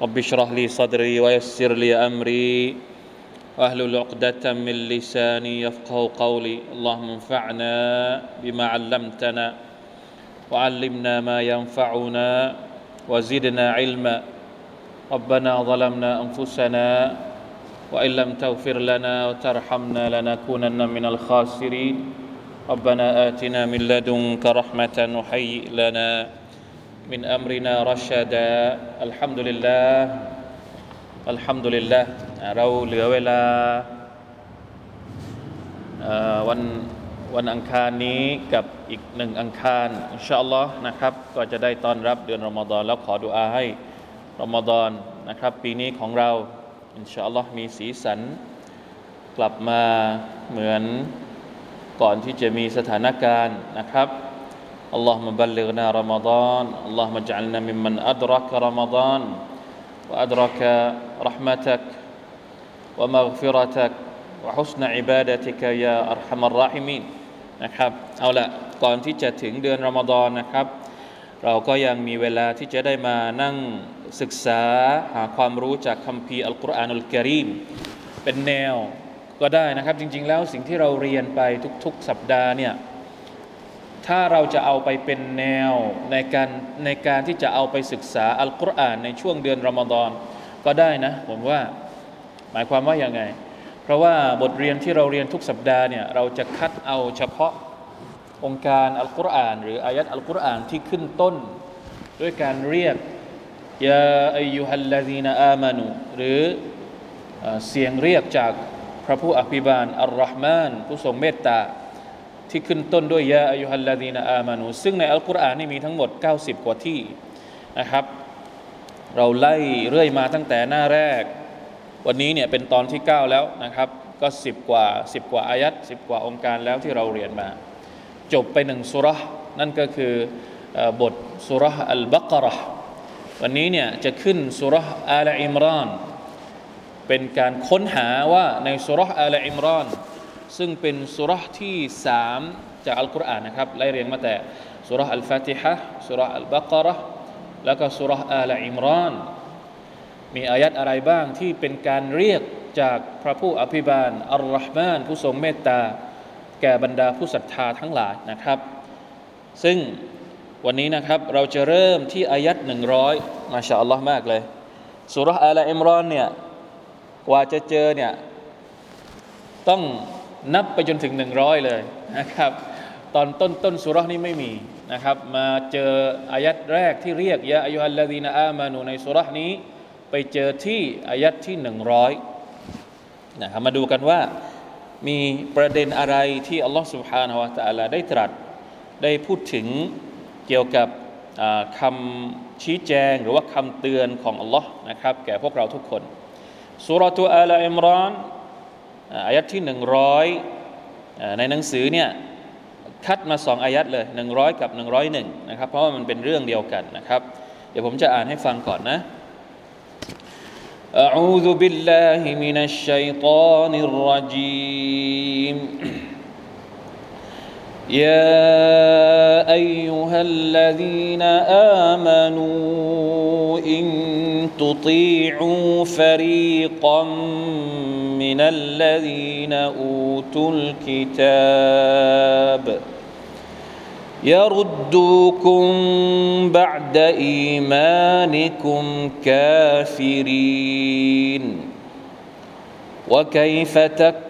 رب اشرح لي صدري ويسر لي أمري واهلل عقدة من لساني يفقه قولي. اللهم انفعنا بما علمتنا وعلمنا ما ينفعنا وزدنا علما. ربنا ظلمنا أنفسنا وإن لم تغفر لنا وترحمنا لنكونن من الخاسرين. ربنا آتنا من لدنك رحمة وهيئ لنا من أمرنا رشدا الحمد لله الحمد لله เราเหลือเวลาวันวันอังคารนี้กับอีกหนึ่งอังคารอินชาอัลลอฮ์นะครับก็จะได้ต้อนรับเดือนรอมฎอนแล้วขอดุอาให้รอมฎอนนะครับปีนี้ของเราอินชาอัลลอฮ์มีสีสัน กลับมาเหมือนก่อนที่จะมีสถานการณ์นะครับ อัลลอฮ์มาบัลลิกนารอมฎอนอัลลอฮ์มาจัลนามิมมันอัดรักรอมฎอน وأدرك رحمتك ومغفرتك وحسن عبادتك يا أرحم الراحمين นะครับเอาละก่อนที่จะถึงเดือนรอมฎอนนะครับ เราก็ยังมีเวลาที่จะได้มานั่งศึกษาหาความรู้จากคัมภีร์อัลกุรอานอัลกิริมเป็นแนวก็ได้นะครับ จริง ๆ แล้วสิ่งที่เราเรียนไปทุก ๆ สัปดาห์เนี่ย ถ้าเราจะเอาไปเป็นแนวในการในการที่จะเอาไปศึกษาอัลกุรอานในช่วงเดือนรอมฎอนก็ได้นะ ผมว่าหมายความว่าอย่างไง เพราะว่าบทเรียนที่เราเรียนทุกสัปดาห์เนี่ยเราจะคัดเอาเฉพาะองค์การอัลกุรอาน หรืออายัดอัลกุรอานที่ขึ้นต้น ด้วยการเรียกยาอายุฮัลลาดีนอามานุหรือเสียงเรียกจากพระผู้อภิบาลอัลลอฮ์มานผู้ทรงเมตตา ที่ขึ้นต้นด้วยยาอายุฮัลลาดีนอามานุซึ่งในอัลกุรอานนี่มีทั้งหมด 90 กว่าที่นะครับ เราไล่เรื่อยมาตั้งแต่หน้าแรก วันนี้เนี่ยเป็นตอนที่ 9 แล้วนะครับ ก็ 10 กว่า 10 กว่าอายัด10 กว่าองค์การแล้วที่เราเรียนมา จบไปหนึ่งสุรษนั่นก็คือบทสุรษอัลบักรห์วันนี้เนี่ยจะขึ้นสุรษอาลอิมราน เป็นการค้นหาว่าในสุรษอาลอิมราน ซึ่งเป็นสุรษที่สามจากอัลกุรอานนะครับไล่เรียงมาแต่สุรษอัลฟาติฮะสุรษอัลบักรหแล้วก็สุรษอาลอิมรานมีอายัดอะไรบ้างที่เป็นการเรียกจากพระผู้อภิบาลอัลลอฮ์มานผู้ทรงเมตตา แก่บรรดาผู้ศรัทธาทั้งหลายนะครับ ซึ่งวันนี้นะครับเราจะเริ่มที่อายัดหนึ่งร้อยมาชาอัลลอฮ์มากเลยสุรษอาลอิมรานเนี่ยกว่าจะเจอเนี่ยต้อง นับไปจนถึงหนึ่งร้อยเลยนะครับ ตอนต้นต้นสุรษนี้ไม่มีนะครับ มาเจออายัดแรกที่เรียกยาอายุฮัลลาดีนอามานูในสุรษนี้ ไปเจอที่อายัดที่หนึ่งร้อยนะครับมาดูกันว่ามีประเด็นอะไรที่อัลลอฮฺ سبحانه และ تعالى ได้ตรัสได้พูดถึงเกี่ยวกับคำชี้แจงหรือว่าคำเตือนของอัลลอฮ์นะครับแก่พวกเราทุกคนสุรทูอาลอิมราน อายัดที่หนึ่งร้อยในหนังสือเนี่ยคัดมาสองอายัดเลยหนึ่งร้อยกับหนึ่งร้อยหนึ่งนะครับเพราะว่ามันเป็นเรื่องเดียวกันนะครับ เดี๋ยวผมจะอ่านให้ฟังก่อนนะ أعوذ بالله من الشيطان الرجيم يا أيها الذين آمنوا إن تطيعوا فريقا من الذين أوتوا الكتاب يردوكم بعد إيمانكم كافرين. وكيف تكفرون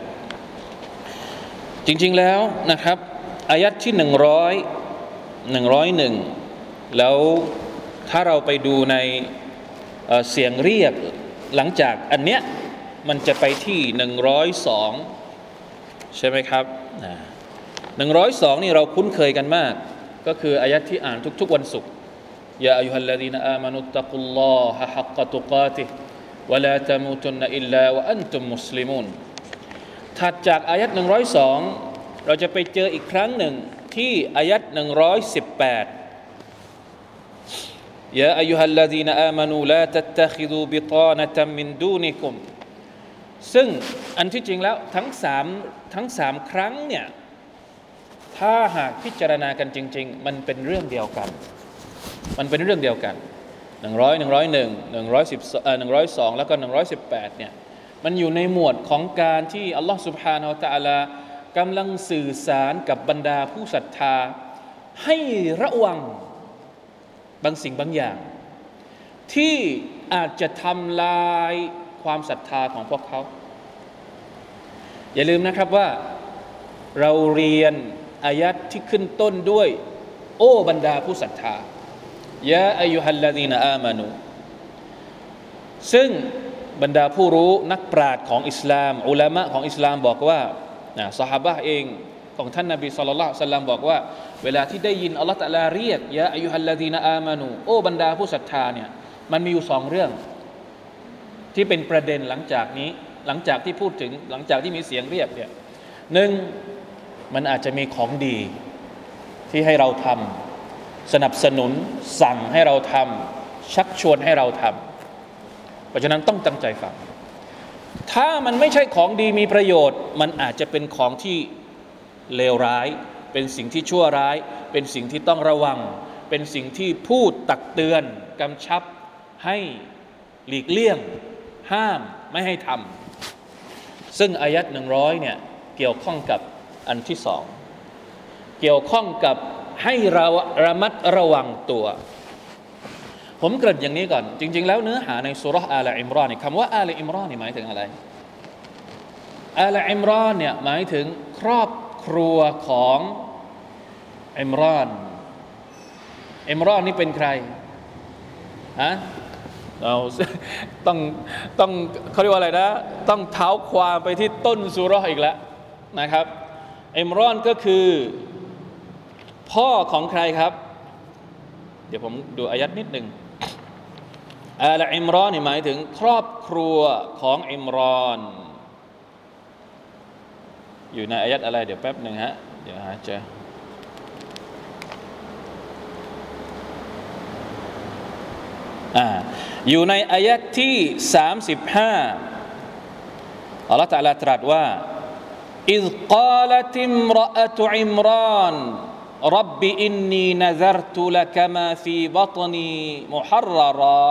จริงๆแล้วนะครับอายัดที่หนึ่งร้อยหนึ่งร้อยหนึ่งแล้วถ้าเราไปดูในเสียงเรียกหลังจากอันเนี้ยมันจะไปที่หนึ่งร้อยสองใช่ไหมครับหนึ่งร้อยสองนี่เราคุ้นเคยกันมาก ก็คืออายัดที่อ่านทุกๆวันศุกร์يا أيها الذين آمنوا اتقوا الله حق تقاته ولا تموتن إلا وأنتم مسلمون ถัดจากอายัดหนึ่งร้อยสองเราจะไปเจออีกครั้งหนึ่งที่อายัดหนึ่งร้อยสิบแปดيا أيها الذين آمنوا لا تتخذوا بطانة من دونكمซึ่งอันที่จริงแล้วทั้งสามทั้งสามครั้งเนี่ยถ้าหากพิจารณากันจริง ๆ มันเป็นเรื่องเดียวกัน มันเป็นเรื่องเดียวกันหนึ่งร้อยหนึ่งร้อยหนึ่งหนึ่งร้อยสิบเอ่อหนึ่งร้อยสองแล้วก็หนึ่งร้อยสิบแปดเนี่ย มันอยู่ในหมวดของการที่อัลลอฮฺสุบฮานาอัลตะลากำลังสื่อสารกับบรรดาผู้ศรัทธา ให้ระวังบางสิ่งบางอย่าง ที่อาจจะทำลายความศรัทธาของพวกเขา อย่าลืมนะครับว่าเราเรียนอายัดที่ขึ้นต้นด้วย โอ้บรรดาผู้ศรัทธายะอายุฮัลลาดีนอามานุซึ่ง บรรดาผู้รู้นักปราชญ์ของอิสลาม อุลามะของอิสลามบอกว่านะสหบะเองของท่านนาบีสุลต่านสัลลัมบอกว่า เวลาที่ได้ยินอัลลอฮฺตะลาเรียกยะอายุฮัลลาดีนอามานูโอ้บรรดาผู้ศรัทธาเนี่ยมันมีอยู่สองเรื่อง ที่เป็นประเด็นหลังจากนี้ หลังจากที่พูดถึงหลังจากที่มีเสียงเรียกเนี่ยหนึ่งมันอาจจะมีของดีที่ให้เราทำสนับสนุนสั่งให้เราทำชักชวนให้เราทำ เพราะฉะนั้นต้องตั้งใจฟัง ถ้ามันไม่ใช่ของดีมีประโยชน์ มันอาจจะเป็นของที่เลวร้าย เป็นสิ่งที่ชั่วร้าย เป็นสิ่งที่ต้องระวัง เป็นสิ่งที่พูดตักเตือนกำชับให้หลีกเลี่ยง ห้ามไม่ให้ทำซึ่งอายัดหนึ่งร้อยเนี่ยเกี่ยวข้องกับอันที่สอง เกี่ยวข้องกับให้เราระมัดระวังตัว ผมเกริ่นอย่างนี้ก่อน จริง ๆ แล้วเนื้อหาในสุรษอาลอิมรอนคำว่าอาลอิมรอนนี่หมายถึงอะไรอาลอิมรอนเนี่ยหมายถึงครอบครัวของอิมรอนอิมรอนนี่เป็นใครฮะเราต้องต้องเขาเรียกว่าอะไรนะ ต้องเท้าความไปที่ต้นสุรอีกแล้วนะครับอิมรอนก็คือพ่อของใครครับ เดี๋ยวผมดูอายัดนิดหนึ่ง อาลอิมรอนหมายถึงครอบครัวของอิมรอน อยู่ในอายัดอะไร เดี๋ยวแป๊บหนึ่งฮะ เดี๋ยวหาเจออ่าอยู่ในอายัดที่ 35อัลลอฮฺตะลาตรัสว่า إذ قالت امرأة عمران رب إني نذرت لك ما في بطني محررا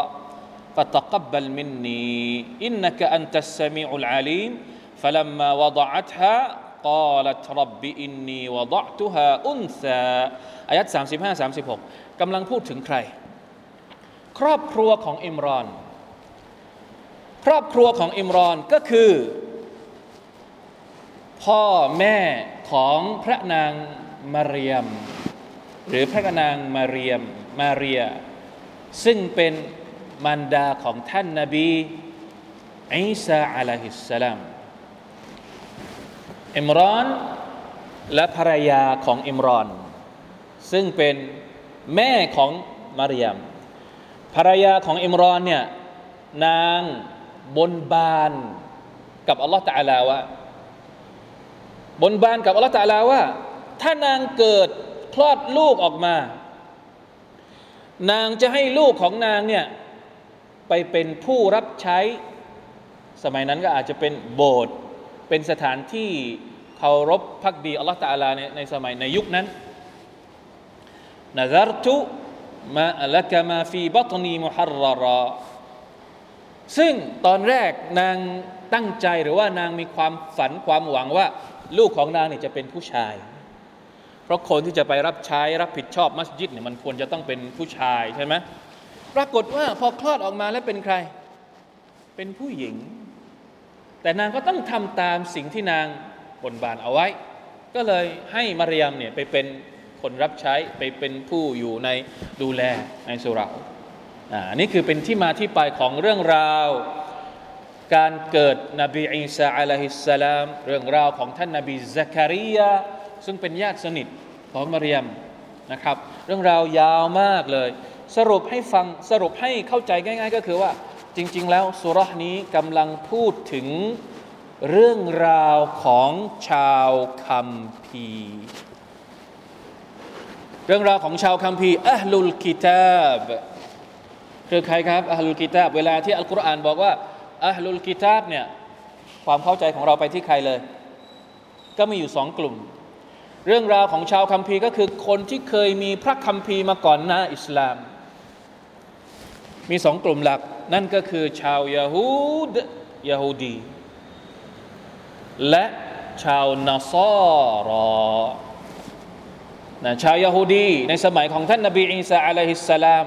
فتقبل مني إنك أنت السميع العليم فلما وضعتها قالت رب إني وضعتها أنثى อายัด35 36กำลังพูดถึงใคร ครอบครัวของอิมรอน ครอบครัวของอิมรอนก็คือ พ่อแม่ของพระนางมาเรียม หรือพระนางมาเรียมมาเรีย ซึ่งเป็น มารดาของท่านนาบีอิสาอะลัยฮิสสลามอิมรอน และภรรยาของอิมรอน ซึ่งเป็นแม่ของมารยมภรรยาของอิมรอนเนี่ยนางบนบานกับอัลลอฮฺตะอาลาว่าบนบานกับอัลลอฮฺตะอาลาว่า ถ้านางเกิดคลอดลูกออกมา นางจะให้ลูกของนางเนี่ย ไปเป็นผู้รับใช้ สมัยนั้นก็อาจจะเป็นโบสถ์เป็นสถานที่เคารพพักดีอัลลอฮฺตาลาในในสมัยในยุคนั้นนะซารตุมาละกมาฟีบัตนีมุฮัรรอซึ่งตอนแรกนางตั้งใจหรือว่านางมีความฝันความหวังว่า ลูกของนางเนี่ยจะเป็นผู้ชาย เพราะคนที่จะไปรับใช้รับผิดชอบมัสยิดเนี่ยมันควรจะต้องเป็นผู้ชายใช่ไหม ปรากฏว่าพอคลอดออกมาแล้วเป็นใคร เป็นผู้หญิง แต่นางก็ต้องทำตามสิ่งที่นางบนบานเอาไว้ ก็เลยให้มารยมเนี่ยไปเป็นคนรับใช้ไปเป็นผู้อยู่ในดูแลในสุราอ่านี่คือเป็นที่มาที่ไปของเรื่องราวการเกิดนบีอีสาอะลัยฮิสสลาม เรื่องราวของท่านนบีซักริยาซึ่งเป็นญาติสนิทของมารยมนะครับ เรื่องราวยาวมากเลย สรุปให้ฟังสรุปให้เข้าใจง่าย ๆ ก็คือว่าจริง ๆ แล้วสุรานี้กำลังพูดถึงเรื่องราวของชาวคัมภีร์เรื่องราวของชาวคัมภีร์อัลลุลกิตาบคือใครครับอัลลุลกิตาบเวลาที่อัลกุรอานบอกว่าอัลลุลกิตาบเนี่ยความเข้าใจของเราไปที่ใครเลย ก็มีอยู่สองกลุ่ม เรื่องราวของชาวคัมภีร์ก็คือคนที่เคยมีพระคัมภีร์มาก่อนหน้าอิสลาม มีสองกลุ่มหลัก นั่นก็คือชาวยาฮูดยาฮูดี และชาวนาซอรอนะชาวยาฮูดีในสมัยของท่านนบีอีสาอะลัยฮิสสลาม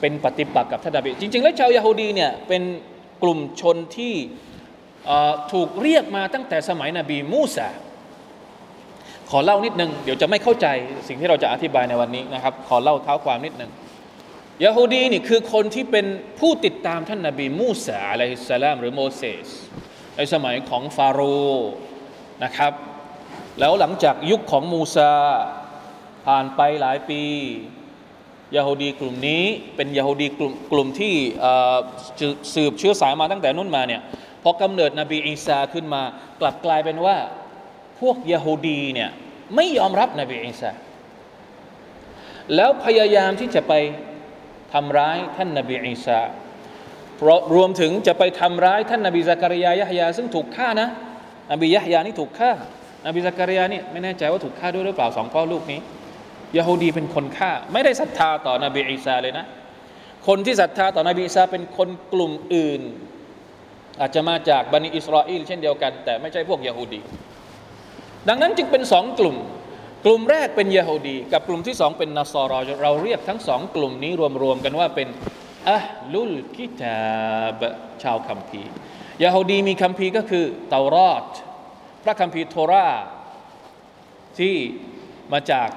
เป็นปฏิปักษ์กับท่านนบีจริง ๆ แล้วชาวยาฮูดีเนี่ยเป็นกลุ่มชนที่ถูกเรียกมาตั้งแต่สมัยนบีมูซาขอเล่านิดนึง เดี๋ยวจะไม่เข้าใจสิ่งที่เราจะอธิบายในวันนี้นะครับ ขอเล่าเท้าความนิดนึง ยาฮูดีนี่คือคนที่เป็นผู้ติดตามท่านนบีมูซาอะลัยฮิสสลามหรือโมเสสในสมัยของฟาโรห์นะครับ แล้วหลังจากยุคของมูซาผ่านไปหลายปียาฮูดีกลุ่มนี้เป็นยาฮูดีกลุ่มกลุ่มที่สืบเชื้อสายมาตั้งแต่นู้นมาเนี่ยพอกำเนิดนบีอีสาขึ้นมากลับกลายเป็นว่าพวกยาฮูดีเนี่ยไม่ยอมรับนบีอีสาแล้วพยายามที่จะไป ทำร้ายท่านนบีอีสารวมถึงจะไปทำร้ายท่านนบีซักริยายะฮยา ซึ่งถูกฆ่านะนบียะฮยานี่ถูกฆ่านบีซักริยานี่ไม่แน่ใจว่าถูกฆ่าด้วยหรือเปล่าสองพ่อลูกนี้ยาฮูดีเป็นคนฆ่า ไม่ได้ศรัทธาต่อนบีอีสาเลยนะ คนที่ศรัทธาต่อนบีอีสาเป็นคนกลุ่มอื่น อาจจะมาจากบันิอิสราเอลเช่นเดียวกัน แต่ไม่ใช่พวกยาฮูดี ดังนั้นจึงเป็นสองกลุ่ม กลุ่มแรกเป็นยาฮูดีกับกลุ่มที่สองเป็นนาซอรอเราเรียกทั้งสองกลุ่มนี้รวมๆกันว่าเป็นอัลลุลกิตาบชาวคัมภีร์ยาฮูดีมีคัมภีร์ก็คือเตารอดพระคัมภีร์โทราที่มาจาก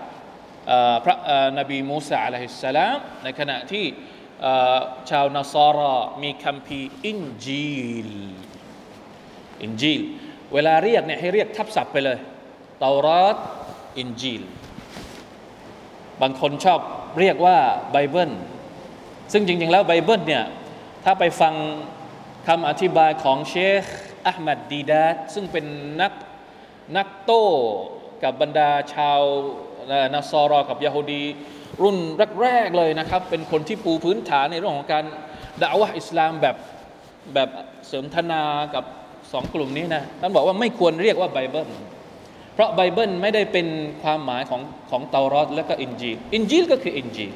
พระนบีมูซาอะลัยฮิสสลามในขณะที่ชาวนาซารามีคัมภีร์อินจีลอินจีลเวลาเรียกเนี่ยให้เรียกทับศัพท์ไปเลยเตารอต อินจีลบางคนชอบเรียกว่าไบเบิลซึ่งจริง ๆ แล้วไบเบิลเนี่ย ถ้าไปฟังคำอธิบายของเชคอะห์มัดดีดาตซึ่งเป็นนักนักโต้กับบรรดาชาวนาซอรอกับยาฮูดี รุ่นแรกๆเลยนะครับ เป็นคนที่ปูพื้นฐานในเรื่องของการดะอ์วะฮ์อิสลามแบบแบบเสริมทนากับสองกลุ่มนี้นะท่านบอกว่าไม่ควรเรียกว่าไบเบิล เพราะไบเบิลไม่ได้เป็นความหมายของของเตารอตและก็อินจีลอินจีลก็คืออินจีล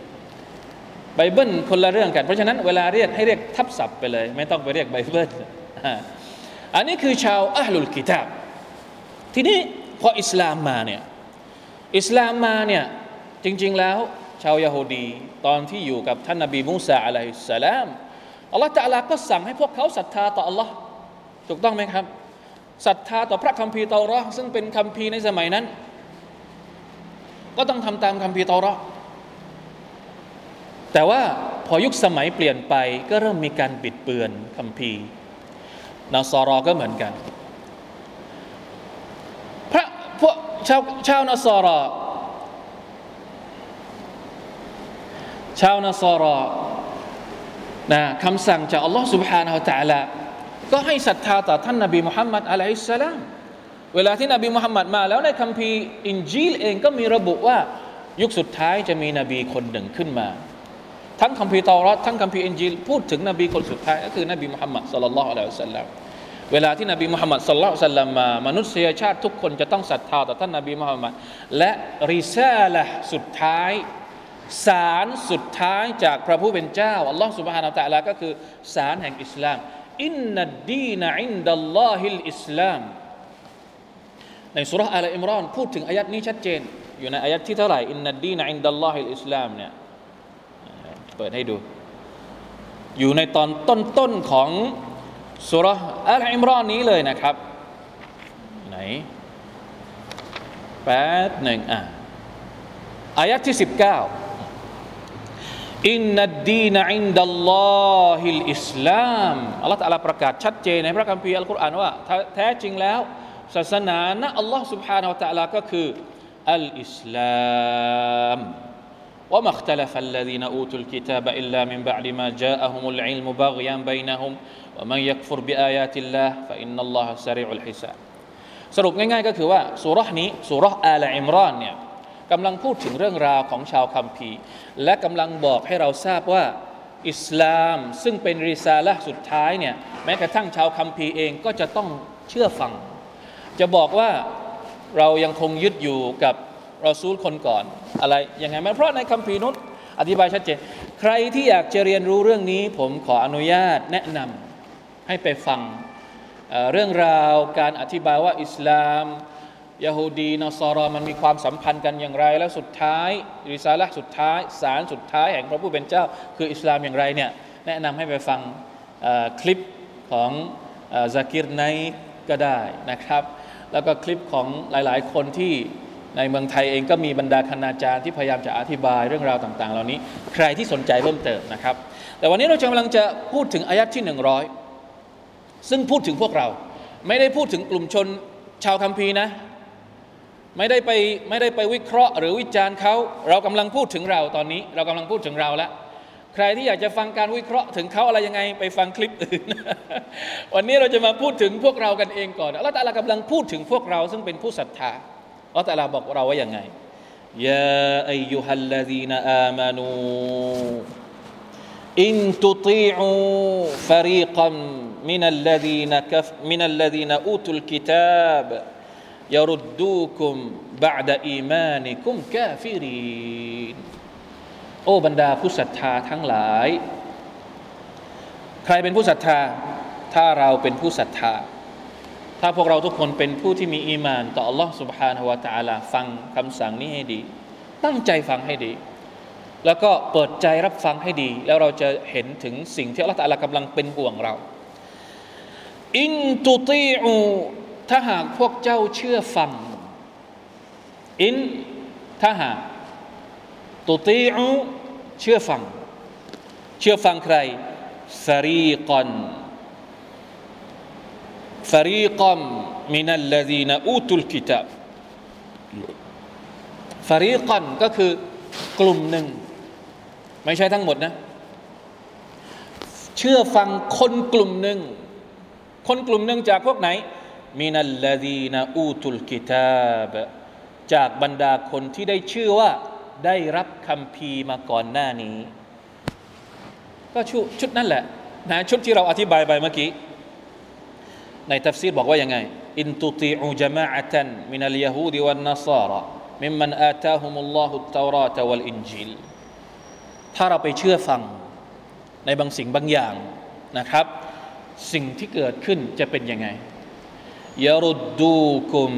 ไบเบิลคนละเรื่องกัน เพราะฉะนั้นเวลาเรียกให้เรียกทับศัพท์ไปเลย ไม่ต้องไปเรียกไบเบิลอันนี้คือชาว أهل الكتابทีนี้พออิสลามมาเนี่ยอิสลามมาเนี่ยจริง ๆแล้วชาวยาฮูดี ตอนที่อยู่กับท่านนบีมูซาอะลัยฮิสสลามอัลลอฮฺตะลาก็สั่งให้พวกเขาศรัทธาต่ออัลลอฮ์ถูกต้องไหมครับ ศรัทธาต่อพระคัมภีร์เตารอซึ่งเป็นคัมภีร์ในสมัยนั้น ก็ต้องทำตามคัมภีร์เตารอแต่ว่าพอยุคสมัยเปลี่ยนไปก็เริ่มมีการบิดเบือนคัมภีร์นาซอรอก็เหมือนกันพระพวกชาวชาวนาซอรอชาวนาซอรอนะคำสั่งจากอัลลอฮ์ سبحانه และ تعالى ก็ให้ศรัทธาต่อท่านนบีมุฮัมมัดعليه السلامเวลาที่นบีมุฮัมมัดมาแล้วในคัมภีร์อินจีลเองก็มีระบุว่ายุคสุดท้ายจะมีนบีคนหนึ่งขึ้นมา ทั้งคัมภีร์เตารอตทั้งคัมภีร์อินจีลพูดถึงนบีคนสุดท้ายก็คือนบีมุฮัมมัดصلى الله عليه وسلمเวลาที่นบีมุฮัมมัดصلى الله عليه وسلمมามนุษยชาติทุกคนจะต้องศรัทธาต่อท่านนบีมุฮัมมัดและริซาละสุดท้าย สารสุดท้ายจากพระผู้เป็นเจ้าอัลลอฮ์سبحانه وتعالىก็คือสารแห่งอิสลาม إن الدين عند الله الإسلامในสูเราะฮ์อาลิอิมรอนพูดถึงอายัดนี้ชัดเจน อยู่ในอายัดที่เท่าไหร่إن الدين عند الله الإسلامเนี่ยเปิดให้ดู อยู่ในตอนต้นๆของสูเราะฮ์อาลิอิมรอนนี้เลยนะครับ ไหนแป๊บหนึ่งอะอายะที่สิบเก้า อินนัดดีนอินดัลลอฮิลอิสลามอัลลอฮฺตะลาประกาศชัดเจนในพระคัมภีร์อัลกุรอานว่าแท้จริงแล้ว ศาสนานะอัลลอฮฺ سبحانه และ تعالى ก็คืออัลอิสลาม وما اختلف الذين أوتوا الكتاب إلا من بعد ما جاءهم العلم بغيا بينهم ومن يكفر بآيات الله فإن الله سريع الحساب สรุปง่ายๆก็คือว่าสุรษนี้สุรษอาลอิมรอนเนี่ย กำลังพูดถึงเรื่องราวของชาวคัมภีร์ และกำลังบอกให้เราทราบว่าอิสลามซึ่งเป็นริซาละสุดท้ายเนี่ยแม้กระทั่งชาวคัมภีร์เองก็จะต้องเชื่อฟัง จะบอกว่าเรายังคงยึดอยู่กับรอซูลคนก่อนอะไรยังไงมันเพราะในคัมภีร์นุษอธิบายชัดเจน ใครที่อยากจะเรียนรู้เรื่องนี้ ผมขออนุญาตแนะนำให้ไปฟังเรื่องราวการอธิบายว่าอิสลาม ยาฮูดีนอสรอมันมีความสัมพันธ์กันอย่างไร แล้วสุดท้ายริซาละสุดท้าย สารสุดท้ายแห่งพระผู้เป็นเจ้า คืออิสลามอย่างไรเนี่ยแนะนำให้ไปฟังคลิปของซากิรไนก็ได้นะครับ แล้วก็คลิปของหลายๆ คนที่ในเมืองไทยเองก็มีบรรดาคณาจารย์ที่พยายามจะอธิบายเรื่องราวต่าง ๆ เหล่านี้ ใครที่สนใจเพิ่มเติมนะครับ แต่วันนี้เราจะกำลังจะพูดถึงอายัดที่หนึ่งร้อยซึ่งพูดถึงพวกเรา ไม่ได้พูดถึงกลุ่มชนชาวคัมภีร์นะ ไม่ได้ไปไม่ได้ไปวิเคราะห์ หรือวิจารณ์เขาเรากำลังพูดถึงเราตอนนี้ เรากำลังพูดถึงเราแล้วใครที่อยากจะฟังการวิเคราะห์ถึงเขาอะไรยังไงไปฟังคลิปอื่น วันนี้เราจะมาพูดถึงพวกเรากันเองก่อนอัลลอฮฺตะลากำลังพูดถึงพวกเราซึ่งเป็นผู้ศรัทธาอัลลอฮฺตะลาบอกเราว่าอย่างไงยาอายุฮัลลดีนอามานูอินตุติอูฟรีกันมินัลลดีนกัฟมินัลลดีนอูตุลกิตาบ ยารุดดูคุมบาดอีมานิคุมกาฟิรีนโอ้บรรดาผู้ศรัทธาทั้งหลาย ใครเป็นผู้ศรัทธา ถ้าเราเป็นผู้ศรัทธา ถ้าพวกเราทุกคนเป็นผู้ที่มีอีมาน ต่อ Allah سبحانه และ تعالى ฟังคำสั่งนี้ให้ดี ตั้งใจฟังให้ดี แล้วก็เปิดใจรับฟังให้ดี แล้วเราจะเห็นถึงสิ่งที่ Allah ตะลากำลังเป็นห่วงเรา อินตุตีอู ถ้าหากพวกเจ้าเชื่อฟัง อิน ถ้าหากตุตีอูเชื่อฟัง เชื่อฟังใครฟรีกอนฟรีกอมมินัลลดีนอูตุลกิตาฟรีกอนก็คือกลุ่มหนึ่ง ไม่ใช่ทั้งหมดนะ เชื่อฟังคนกลุ่มหนึ่ง คนกลุ่มหนึ่งจากพวกไหน من الذين أوتوا الكتابจากบรรดาคนที่ได้ชื่อว่าได้รับคัมภีร์มาก่อนหน้านี้ ก็ชุดชุดนั่นแหละนะชุดที่เราอธิบายไปเมื่อกี้ ในทัฟซีรบอกว่ายังไงإن تطيعوا جماعة من اليهود والنصارى ممن آتاهم الله التوراة والإنجيلถ้าเราไปเชื่อฟังในบางสิ่งบางอย่างนะครับ สิ่งที่เกิดขึ้นจะเป็นยังไง ยารุดดูคุม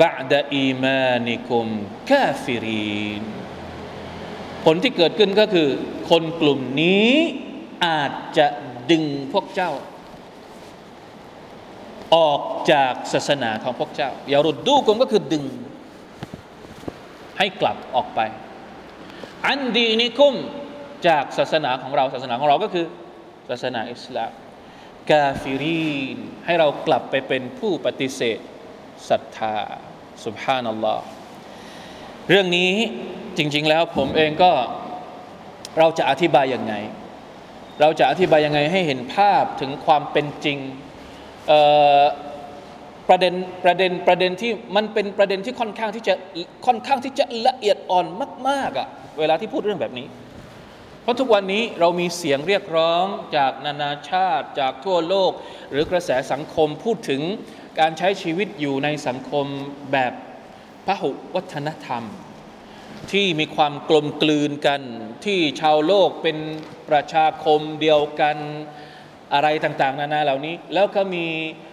บาดอีมานิคุมกาฟิรีนผลที่เกิดขึ้นก็คือ คนกลุ่มนี้อาจจะดึงพวกเจ้า ออกจากศาสนาของพวกเจ้ายารุดดูกุมก็คือดึง ให้กลับออกไป อันดีนิคุมจากศาสนาของเราศาสนาของเราก็คือ ศาสนาอิสลาม กาฟิรีนให้เรากลับไปเป็นผู้ปฏิเสธศรัทธาสุบฮานัลลอฮ์เรื่องนี้จริง ๆ แล้วผมเองก็เราจะอธิบายยังไง เราจะอธิบายยังไงให้เห็นภาพถึงความเป็นจริงประเด็นประเด็นประเด็นที่มันเป็นประเด็นที่ค่อนข้างที่จะค่อนข้างที่จะละเอียดอ่อนมากๆอะ่ะเวลาที่พูดเรื่องแบบนี้ เพราะทุกวันนี้เรามีเสียงเรียกร้องจากนานาชาติจากทั่วโลก หรือกระแสสังคมพูดถึงการใช้ชีวิตอยู่ในสังคมแบบพหุวัฒนธรรม ที่มีความกลมกลืนกันที่ชาวโลกเป็นประชาคมเดียวกันอะไรต่างๆ นานาเหล่านี้ แล้วก็มี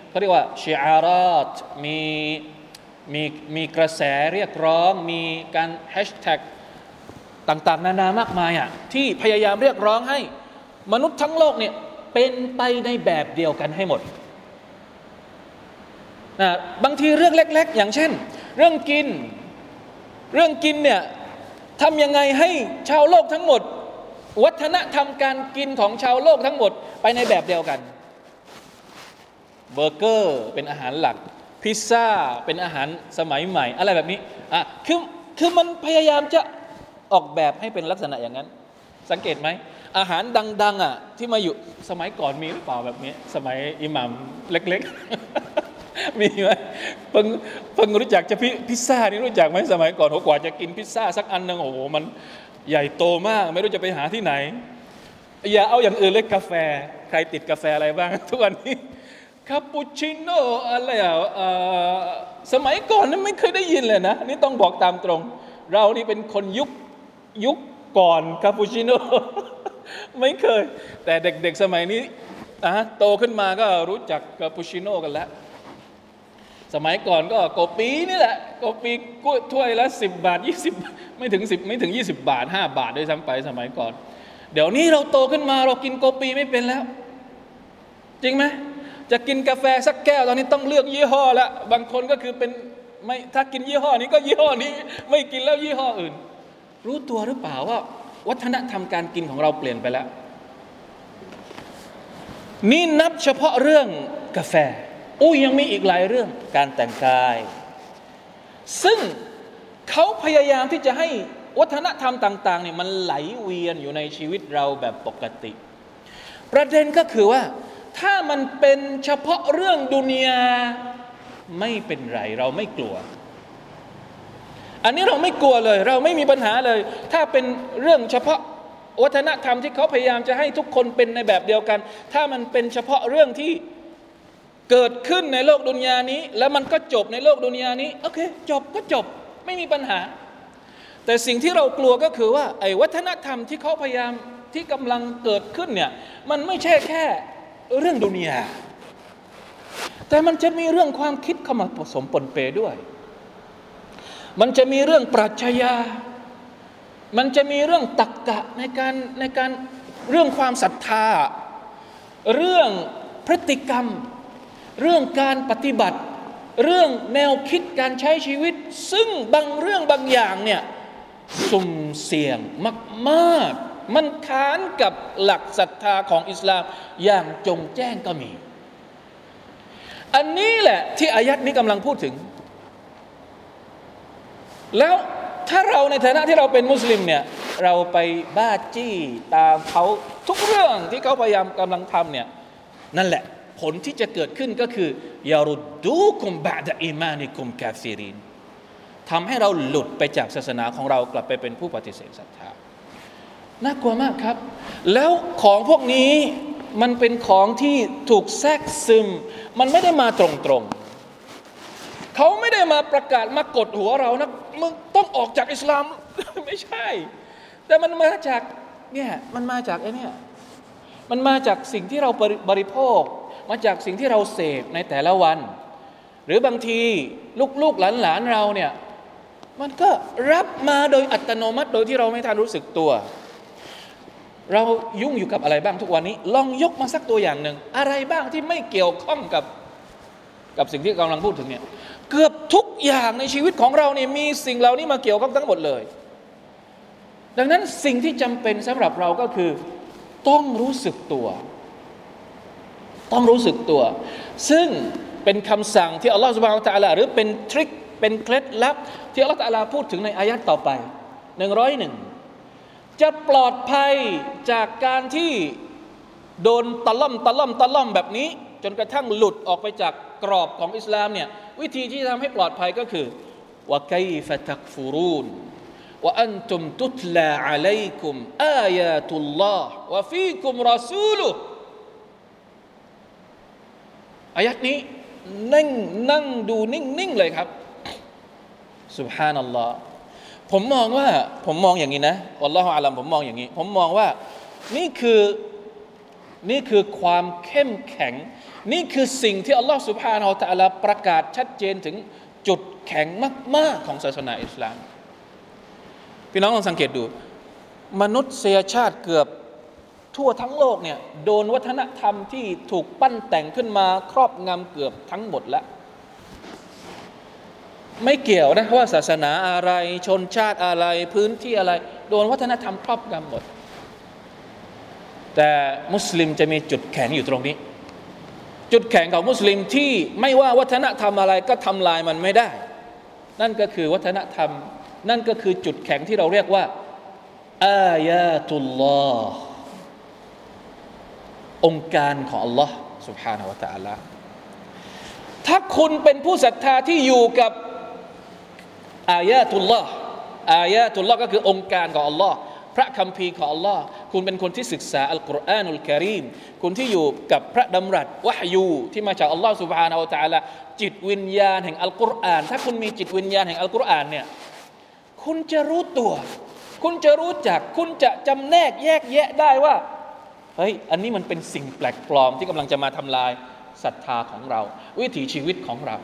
เขาเรียกว่าชีอาราตมีมีมีกระแสเรียกร้อง มีการแฮชแท็ก ต่างๆ นานามากมายอะที่พยายามเรียกร้องให้มนุษย์ทั้งโลกเนี่ยเป็นไปในแบบเดียวกันให้หมดนะบางทีเรื่องเล็ก ๆ อย่างเช่น เรื่องกิน เรื่องกินเนี่ยทำยังไงให้ชาวโลกทั้งหมด วัฒนธรรมการกินของชาวโลกทั้งหมดไปในแบบเดียวกัน เบอร์เกอร์เป็นอาหารหลัก พิซซ่าเป็นอาหารสมัยใหม่ อะไรแบบนี้อะคือคือมันพยายามจะ ออกแบบให้เป็นลักษณะอย่างนั้น สังเกตไหม อาหารดัง ๆ อะ ที่มาอยู่สมัยก่อนมีหรือเปล่าแบบนี้ สมัยอิหมัมเล็ก ๆ มีไหมเพิ่งเพิ่งรู้จักจะพิพิซซ่านี่รู้จักไหมสมัยก่อนโหกว่าจะกินพิซซ่าสักอันหนึ่งโอ้โหมันใหญ่โตมาก ไม่รู้จะไปหาที่ไหน อย่าเอาอย่างอื่นเลยกาแฟ ใครติดกาแฟอะไรบ้าง ทุกวันนี้คาปูชิโน่อะไรอะสมัยก่อนนั้นไม่เคยได้ยินเลยนะ นี่ต้องบอกตามตรง เรานี่เป็นคนยุค ยุคก่อนคาปูชิโน่ไม่เคย แต่เด็กๆสมัยนี้นะโตขึ้นมาก็รู้จักคาปูชิโน่กันแล้ว สมัยก่อนก็โกปีนี่แหละโกปีกุ้ยถ้วยละสิบบาทยี่สิบไม่ถึงสิบไม่ถึงยี่สิบาทห้าบาทด้วยซ้ำไปสมัยก่อน เดี๋ยวนี้เราโตขึ้นมาเรากินโกปีไม่เป็นแล้ว จริงไหมจะกินกาแฟสักแก้วตอนนี้ต้องเลือกยี่ห้อล้วบางคนก็คือเป็นไม่ถ้ากินยี่ห้อนี้ก็ยี่ห้อนี้ ไม่กินแล้วยี่ห้ออื่น รู้ตัวหรือเปล่าว่า วัฒนธรรมการกินของเราเปลี่ยนไปแล้ว นี่นับเฉพาะเรื่องกาแฟอุ้ยยังมีอีกหลายเรื่องการแต่งกาย ซึ่งเขาพยายามที่จะให้วัฒนธรรมต่างๆเนี่ยมันไหลเวียนอยู่ในชีวิตเราแบบปกติ ประเด็นก็คือว่า ถ้ามันเป็นเฉพาะเรื่องดุนยาไม่เป็นไรเราไม่กลัว อันนี้เราไม่กลัวเลย เราไม่มีปัญหาเลย ถ้าเป็นเรื่องเฉพาะวัฒนธรรมที่เขาพยายามจะให้ทุกคนเป็นในแบบเดียวกัน ถ้ามันเป็นเฉพาะเรื่องที่เกิดขึ้นในโลกดุนยานี้ แล้วมันก็จบในโลกดุนยานี้โอเคจบก็จบไม่มีปัญหา แต่สิ่งที่เรากลัวก็คือว่าไอ้วัฒนธรรมที่เขาพยายามที่กำลังเกิดขึ้นเนี่ยมันไม่ใช่แค่เรื่องดุนยาแต่มันจะมีเรื่องความคิดเข้ามาผสมปนเปด้วย มันจะมีเรื่องปรัชญา มันจะมีเรื่องตักกะในการในการเรื่องความศรัทธา เรื่องพฤติกรรม เรื่องการปฏิบัติ เรื่องแนวคิดการใช้ชีวิต ซึ่งบางเรื่องบางอย่างเนี่ยสุ่มเสี่ยงมากๆ มันค้านกับหลักศรัทธาของอิสลามอย่างจงแจ้งก็มี อันนี้แหละที่อายัดนี้กำลังพูดถึง แล้วถ้าเราในฐานะที่เราเป็นมุสลิมเนี่ยเราไปบ้าจี้ตามเขาทุกเรื่องที่เขาพยายามกำลังทำเนี่ยนั่นแหละผลที่จะเกิดขึ้นก็คือยารุดูคุมบาดอีมานิคุมกาฟิรินทำให้เราหลุดไปจากศาสนาของเรากลับไปเป็นผู้ปฏิเสธศรัทธาน่ากลัวมากครับ แล้วของพวกนี้มันเป็นของที่ถูกแทรกซึม มันไม่ได้มาตรงๆ เขาไม่ได้มาประกาศมากดหัวเรานะมึงต้องออกจากอิสลามไม่ใช่ แต่มันมาจากเนี่ยมันมาจากไอ้นี่มันมาจากสิ่งที่เราบริโภค มาจากสิ่งที่เราเสพในแต่ละวัน หรือบางทีลูกๆหลานๆเราเนี่ยมันก็รับมาโดยอัตโนมัติโดยที่เราไม่ทันรู้สึกตัว เรายุ่งอยู่กับอะไรบ้างทุกวันนี้ ลองยกมาสักตัวอย่างหนึ่ง อะไรบ้างที่ไม่เกี่ยวข้องกับกับสิ่งที่กำลังพูดถึงเนี่ย เกือบทุกอย่างในชีวิตของเราเนี่ยมีสิ่งเหล่านี้มาเกี่ยวข้องทั้งหมดเลย ดังนั้นสิ่งที่จำเป็นสำหรับเราก็คือ ต้องรู้สึกตัว ต้องรู้สึกตัว ซึ่งเป็นคำสั่งที่อัลลอฮฺสุบานตะลาหรือเป็นทริคเป็นเคล็ดลับ ที่อัลลอฮฺตะลาพูดถึงในอายะห์ต่อไปหนึ่งร้อยหนึ่งจะปลอดภัยจากการที่โดนตะล่อมตะล่อมตะล่อมแบบนี้ จนกระทั่งหลุดออกไปจากกรอบของอิสลามเนี่ย วิธีที่ทำให้ปลอดภัยก็คือว่าไคฟตักฟูรูนว่าอันตุมตุตลาอะลัยกุมอายาตุลลอฮ์วะฟีกุมรอซูลุอายัดนี้นั่งนั่งดูนิ่งๆเลยครับสุบฮานัลลอฮ์ผมมองว่าผมมองอย่างนี้นะอัลลอฮฺอาลัมผมมองอย่างนี้ ผมมองว่านี่คือนี่คือความเข้มแข็ง นี่คือสิ่งที่อัลลอฮฺสุบฮานาอัลตะลาประกาศชัดเจนถึงจุดแข็งมาก ๆ ของศาสนาอิสลาม พี่น้องลองสังเกตดู มนุษยชาติเกือบทั่วทั้งโลกเนี่ยโดนวัฒนธรรมที่ถูกปั้นแต่งขึ้นมาครอบงำเกือบทั้งหมดแล้ว ไม่เกี่ยวนะว่าศาสนาอะไรชนชาติอะไรพื้นที่อะไร โดนวัฒนธรรมครอบงำหมด แต่มุสลิมจะมีจุดแข็งอยู่ตรงนี้ จุดแข็งของมุสลิมที่ไม่ว่าวัฒนธรรมอะไรก็ทำลายมันไม่ได้ นั่นก็คือวัฒนธรรม นั่นก็คือจุดแข็งที่เราเรียกว่าอายาตุลลอฮ์องค์การของ Allah سبحانه และ تعالى ถ้าคุณเป็นผู้ศรัทธาที่อยู่กับอายาตุลลอฮ์อายาตุลลอฮ์ก็คือองค์การของ Allah พ พระคัมภีร์ของ Allah คุณเป็นคนที่ศึกษาอัลกุรอานุลกริมคุณที่อยู่กับพระดำรัสวะฮยูที่มาจากอัลลอฮ์สุบฮานาอัลตะลาจิตวิญญาณแห่งอัลกุรอาน ถ้าคุณมีจิตวิญญาณแห่งอัลกุรอานเนี่ยคุณจะรู้ตัว คุณจะรู้จัก คุณจะจำแนกแยกแยะได้ว่าเฮ้ยอันนี้มันเป็นสิ่งแปลกปลอมที่กำลังจะมาทำลายศรัทธาของเรา วิถีชีวิตของเรา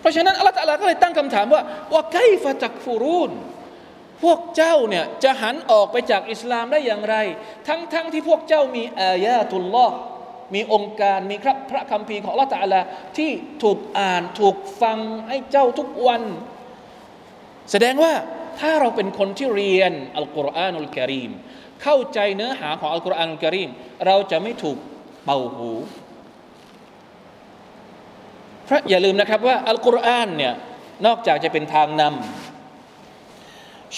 เพราะฉะนั้นอัลลอฮฺก็เลยตั้งคำถามว่าว่าไกฟะจักฟูรุน พวกเจ้าเนี่ยจะหันออกไปจากอิสลามได้อย่างไร ทั้งๆทที่พวกเจ้ามีอายาตุลลอฮ์มีองค์การมีครับพระคัมภีร์ของอัลลอฮฺตะลาที่ถูกอ่านถูกฟังให้เจ้าทุกวัน แสดงว่าถ้าเราเป็นคนที่เรียนالقرآن الكريمเข้าใจเนื้อหาของالقرآن الكريمเราจะไม่ถูกเป่าหูเพราะอย่าลืมนะครับว่าอัลกุรอานเนี่ยนอกจากจะเป็นทางนำ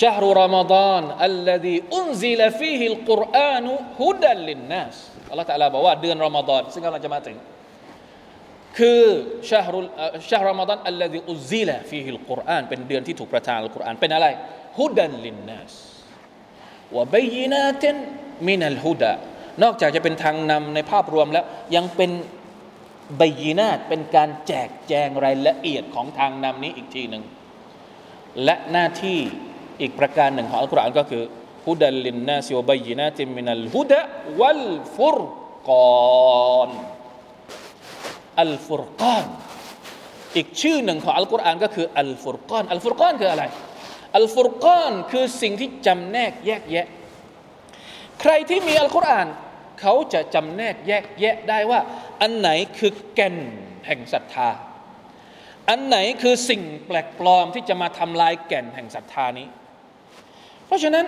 شهر رمضان الذي أنزل فيه القرآن هدى للناسอัลลอฮฺตะลาบอกว่าเดือนรอมฎอนซึ่งกำลังจะมาถึงคือشهرชาฮรอมฎอนอัลลดีอุซิลฟีฮิลกุรอานเป็นเดือนที่ถูกประทานอัลกุรอานเป็นอะไรฮุดัลลินนัสวะบยินาตินมินัลฮุดานอกจากจะเป็นทางนำในภาพรวมแล้ว ยังเป็นบยีนาตเป็นการแจกแจงรายละเอียดของทางนำนี้อีกทีหนึ่งและหน้าที่ อีกประการหนึ่งของอัลกุรอานก็คือฮุดัลลินนาซิวบยีนาติมินัลฮุดะวัลฟุรกอนอัลฟุรกอนอีกชื่อหนึ่งของอัลกุรอานก็คืออัลฟุรกอนอัลฟุรกอนคืออะไรอัลฟุรกอนคือสิ่งที่จำแนกแยกแยะ ใครที่มีอัลกุรอาน เขาจะจำแนกแยกแยะได้ว่า อันไหนคือแก่นแห่งศรัทธา อันไหนคือสิ่งแปลกปลอมที่จะมาทำลายแก่นแห่งศรัทธานี้ ราะฉะนั้น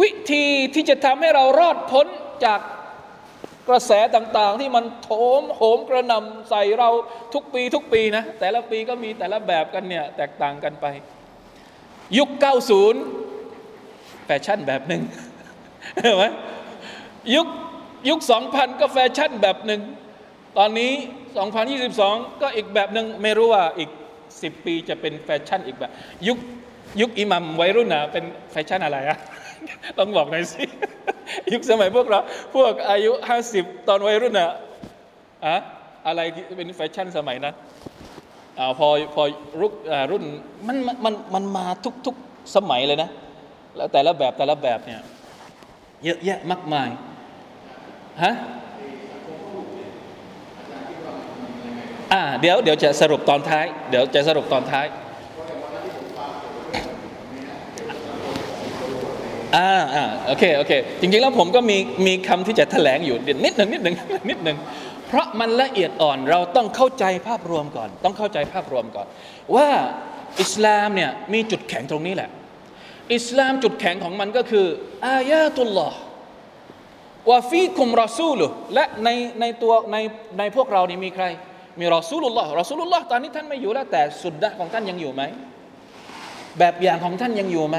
วิธีที่จะทำให้เรารอดพ้นจากกระแสต่างๆ ที่มันโถมโหมกระนำใส่เราทุกปีทุกปีนะ แต่ละปีก็มีแต่ละแบบกันเนี่ย แตกต่างกันไป ยุค 90 แฟชั่นแบบหนึ่งเห็นไหมยุคยุค 2000 ก็แฟชั่นแบบหนึ่ง ตอนนี้ 2022 ก็อีกแบบหนึ่งไม่รู้ว่าอีก 10 ปีจะเป็นแฟชั่นอีกแบบ ยุค ยุคอิหมัมวัยรุ่นนะเป็นแฟชั่นอะไรอะต้องบอกหน่อยสิ ยุคสมัยพวกเรา พวกอายุ50ตอนวัยรุ่นอะอะอะไรเป็นแฟชั่นสมัยนั้นอพอพอรุ่นรุ่นมันมันมันมาทุกทุกสมัยเลยนะ แล้วแต่ละแบบแต่ละแบบเนี่ยเยอะแยะมากมายฮะอ่าเดี๋ยวเดี๋ยวจะสรุปตอนท้าย เดี๋ยวจะสรุปตอนท้าย อ่าอ่าโอเคโอเค จริงๆแล้วผมก็มีมีคำที่จะแถลงอยู่เดี๋ยวนิดหนึ่งนิดหนึ่งนิดหนึ่งเพราะมันละเอียดอ่อนเราต้องเข้าใจภาพรวมก่อน ต้องเข้าใจภาพรวมก่อน ว่าอิสลามเนี่ยมีจุดแข็งตรงนี้แหละ อิสลามจุดแข็งของมันก็คืออายาตุลลอฮ์วาฟีคุมรอซูลุและในในตัวในในพวกเรานี่มีใคร มีรอซูลุลลอฮ์รอซูลุลลอฮ์ตอนนี้ท่านไม่อยู่แล้วแต่สุดดะของท่านยังอยู่ไหมแบบอย่างของท่านยังอยู่ไหม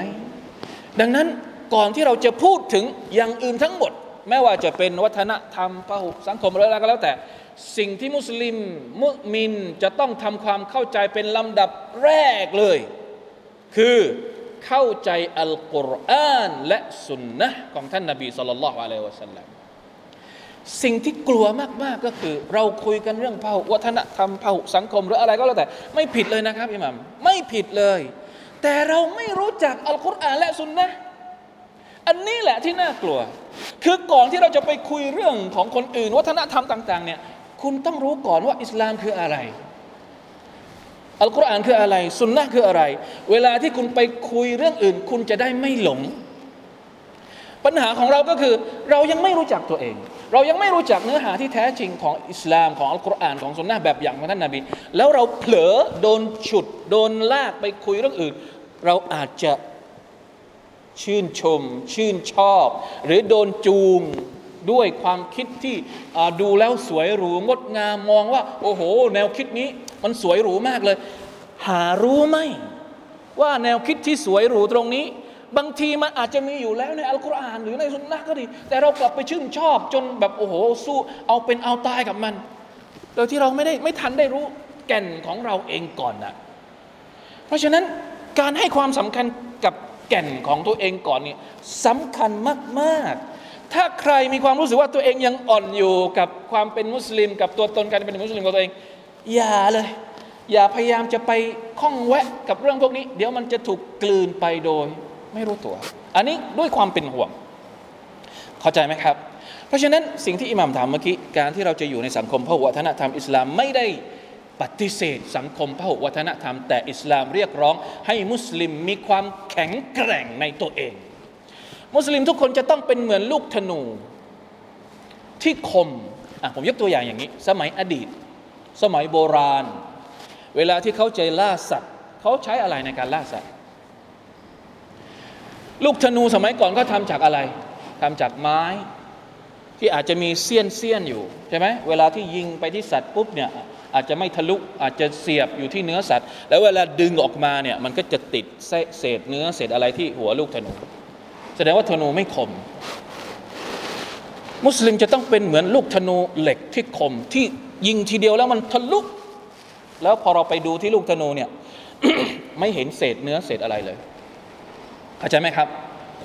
ดังนั้น ก่อนที่เราจะพูดถึงอย่างอื่นทั้งหมด แม้ว่าจะเป็นวัฒนธรรมพหุสังคมอะไรก็แล้วแต่ สิ่งที่มุสลิมมุมินจะต้องทำความเข้าใจเป็นลำดับแรกเลย คือเข้าใจอัลกุรอานและสุนนะของท่านนาบีสุลต่านละอะลัยวะสัลลัมสิ่งที่กลัวมากๆก็คือ เราคุยกันเรื่องพหุวัฒนธรรมพหุสังคมหรืออะไรก็แล้วแต่ ไม่ผิดเลยนะครับอิหมัมไม่ผิดเลย แต่เราไม่รู้จักอัลกุรอานและสุนนะ อันนี้แหละที่น่ากลัว คือก่อนที่เราจะไปคุยเรื่องของคนอื่น วัฒนธรรมต่าง ๆ เนี่ย คุณต้องรู้ก่อนว่าอิสลามคืออะไร อัลกุรอานคืออะไรสุนนะคืออะไร เวลาที่คุณไปคุยเรื่องอื่น คุณจะได้ไม่หลง ปัญหาของเราก็คือ เรายังไม่รู้จักตัวเอง เรายังไม่รู้จักเนื้อหาที่แท้จริงของอิสลามของอัลกุรอานของสุนนะแบบอย่างของท่านนาบีแล้วเราเผลอโดนฉุด โดนลากไปคุยเรื่องอื่น เราอาจจะ ชื่นชม ชื่นชอบ หรือโดนจูงด้วยความคิดที่ดูแล้วสวยหรูงดงามมองว่า โอ้โห แนวคิดนี้มันสวยหรูมากเลย หารู้ไหมว่าแนวคิดที่สวยหรูตรงนี้ บางทีมันอาจจะมีอยู่แล้วในอัลกุรอานหรือในสุนนะก็ดี แต่เรากลับไปชื่นชอบจนแบบโอ้โหสู้เอาเป็นเอาตายกับมัน โดยที่เราไม่ได้ไม่ทันได้รู้แก่นของเราเองก่อนนะเพราะฉะนั้นการให้ความสำคัญกับ แก่นของตัวเองก่อนเนี่ยสำคัญมากๆ ถ้าใครมีความรู้สึกว่าตัวเองยังอ่อนอยู่กับความเป็นมุสลิม กับตัวตนการเป็นมุสลิมของตัวเอง อย่าเลย อย่าพยายามจะไปข้องแวะกับเรื่องพวกนี้ เดี๋ยวมันจะถูกกลืนไปโดย ไม่รู้ตัว อันนี้ด้วยความเป็นห่วง เข้าใจไหมครับ เพราะฉะนั้นสิ่งที่อิหม่ามถามเมื่อกี้การที่เราจะอยู่ในสังคมพหุวัฒนธรรมอิสลามไม่ได้ ปฏิเสธสังคมพหุวัฒนธรรม แต่อิสลามเรียกร้องให้มุสลิมมีความแข็งแกร่งในตัวเอง มุสลิมทุกคนจะต้องเป็นเหมือนลูกธนูที่คมผมยกตัวอย่างอย่างนี้ สมัยอดีต สมัยโบราณ เวลาที่เขาใจล่าสัตว์เขาใช้อะไรในการล่าสัตว์ ลูกธนูสมัยก่อนก็ทำจากอะไรทำจากไม้ที่อาจจะมีเสี้ยนเสี้ยนอยู่ใช่ไหมเวลาที่ยิงไปที่สัตว์ปุ๊บเนี่ย อาจจะไม่ทะลุอาจจะเสียบอยู่ที่เนื้อสัตว์ แล้วเวลาดึงออกมาเนี่ยมันก็จะติดเศษเนื้อเศษอะไรที่หัวลูกธนู แสดงว่าธนูไม่คม มุสลิมจะต้องเป็นเหมือนลูกธนูเหล็กที่คมที่ยิงทีเดียวแล้วมันทะลุแล้วพอเราไปดูที่ลูกธนูเนี่ยไม่เห็นเศษเนื้อเศษอะไรเลยเข้าใจไหมครับ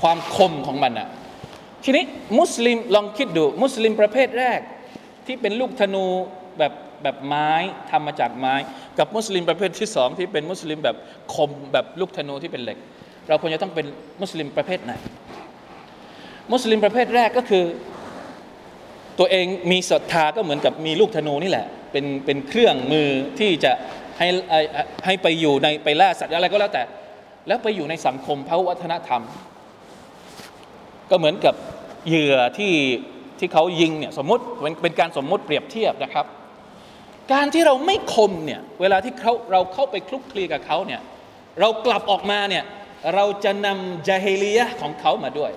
ความคมของมันอะทีนี้มุสลิมลองคิดดู มุสลิมประเภทแรก ที่เป็นลูกธนูแบบ แบบไม้ทำมาจากไม้ กับมุสลิมประเภทที่สองที่เป็นมุสลิมแบบคมแบบลูกธนูที่เป็นเหล็ก เราควรจะต้องเป็นมุสลิมประเภทไหน มุสลิมประเภทแรกก็คือ ตัวเองมีศรัทธาก็เหมือนกับมีลูกธนูนี่แหละ เป็นเป็นเครื่องมือที่จะให้ให้ไปอยู่ในไปล่าสัตว์อะไรก็แล้วแต่ แล้วไปอยู่ในสังคมพระวัฒนธรรม ก็เหมือนกับเหยื่อที่ที่เขายิงเนี่ยสมมติเป็นการสมมติเปรียบเทียบนะครับ การที่เราไม่คมเนี่ยเวลาที่เขาเราเข้าไปคลุกคลีกับเขาเนี่ยเรากลับออกมาเนี่ยเราจะนำจาเฮลียะของเขามาด้วย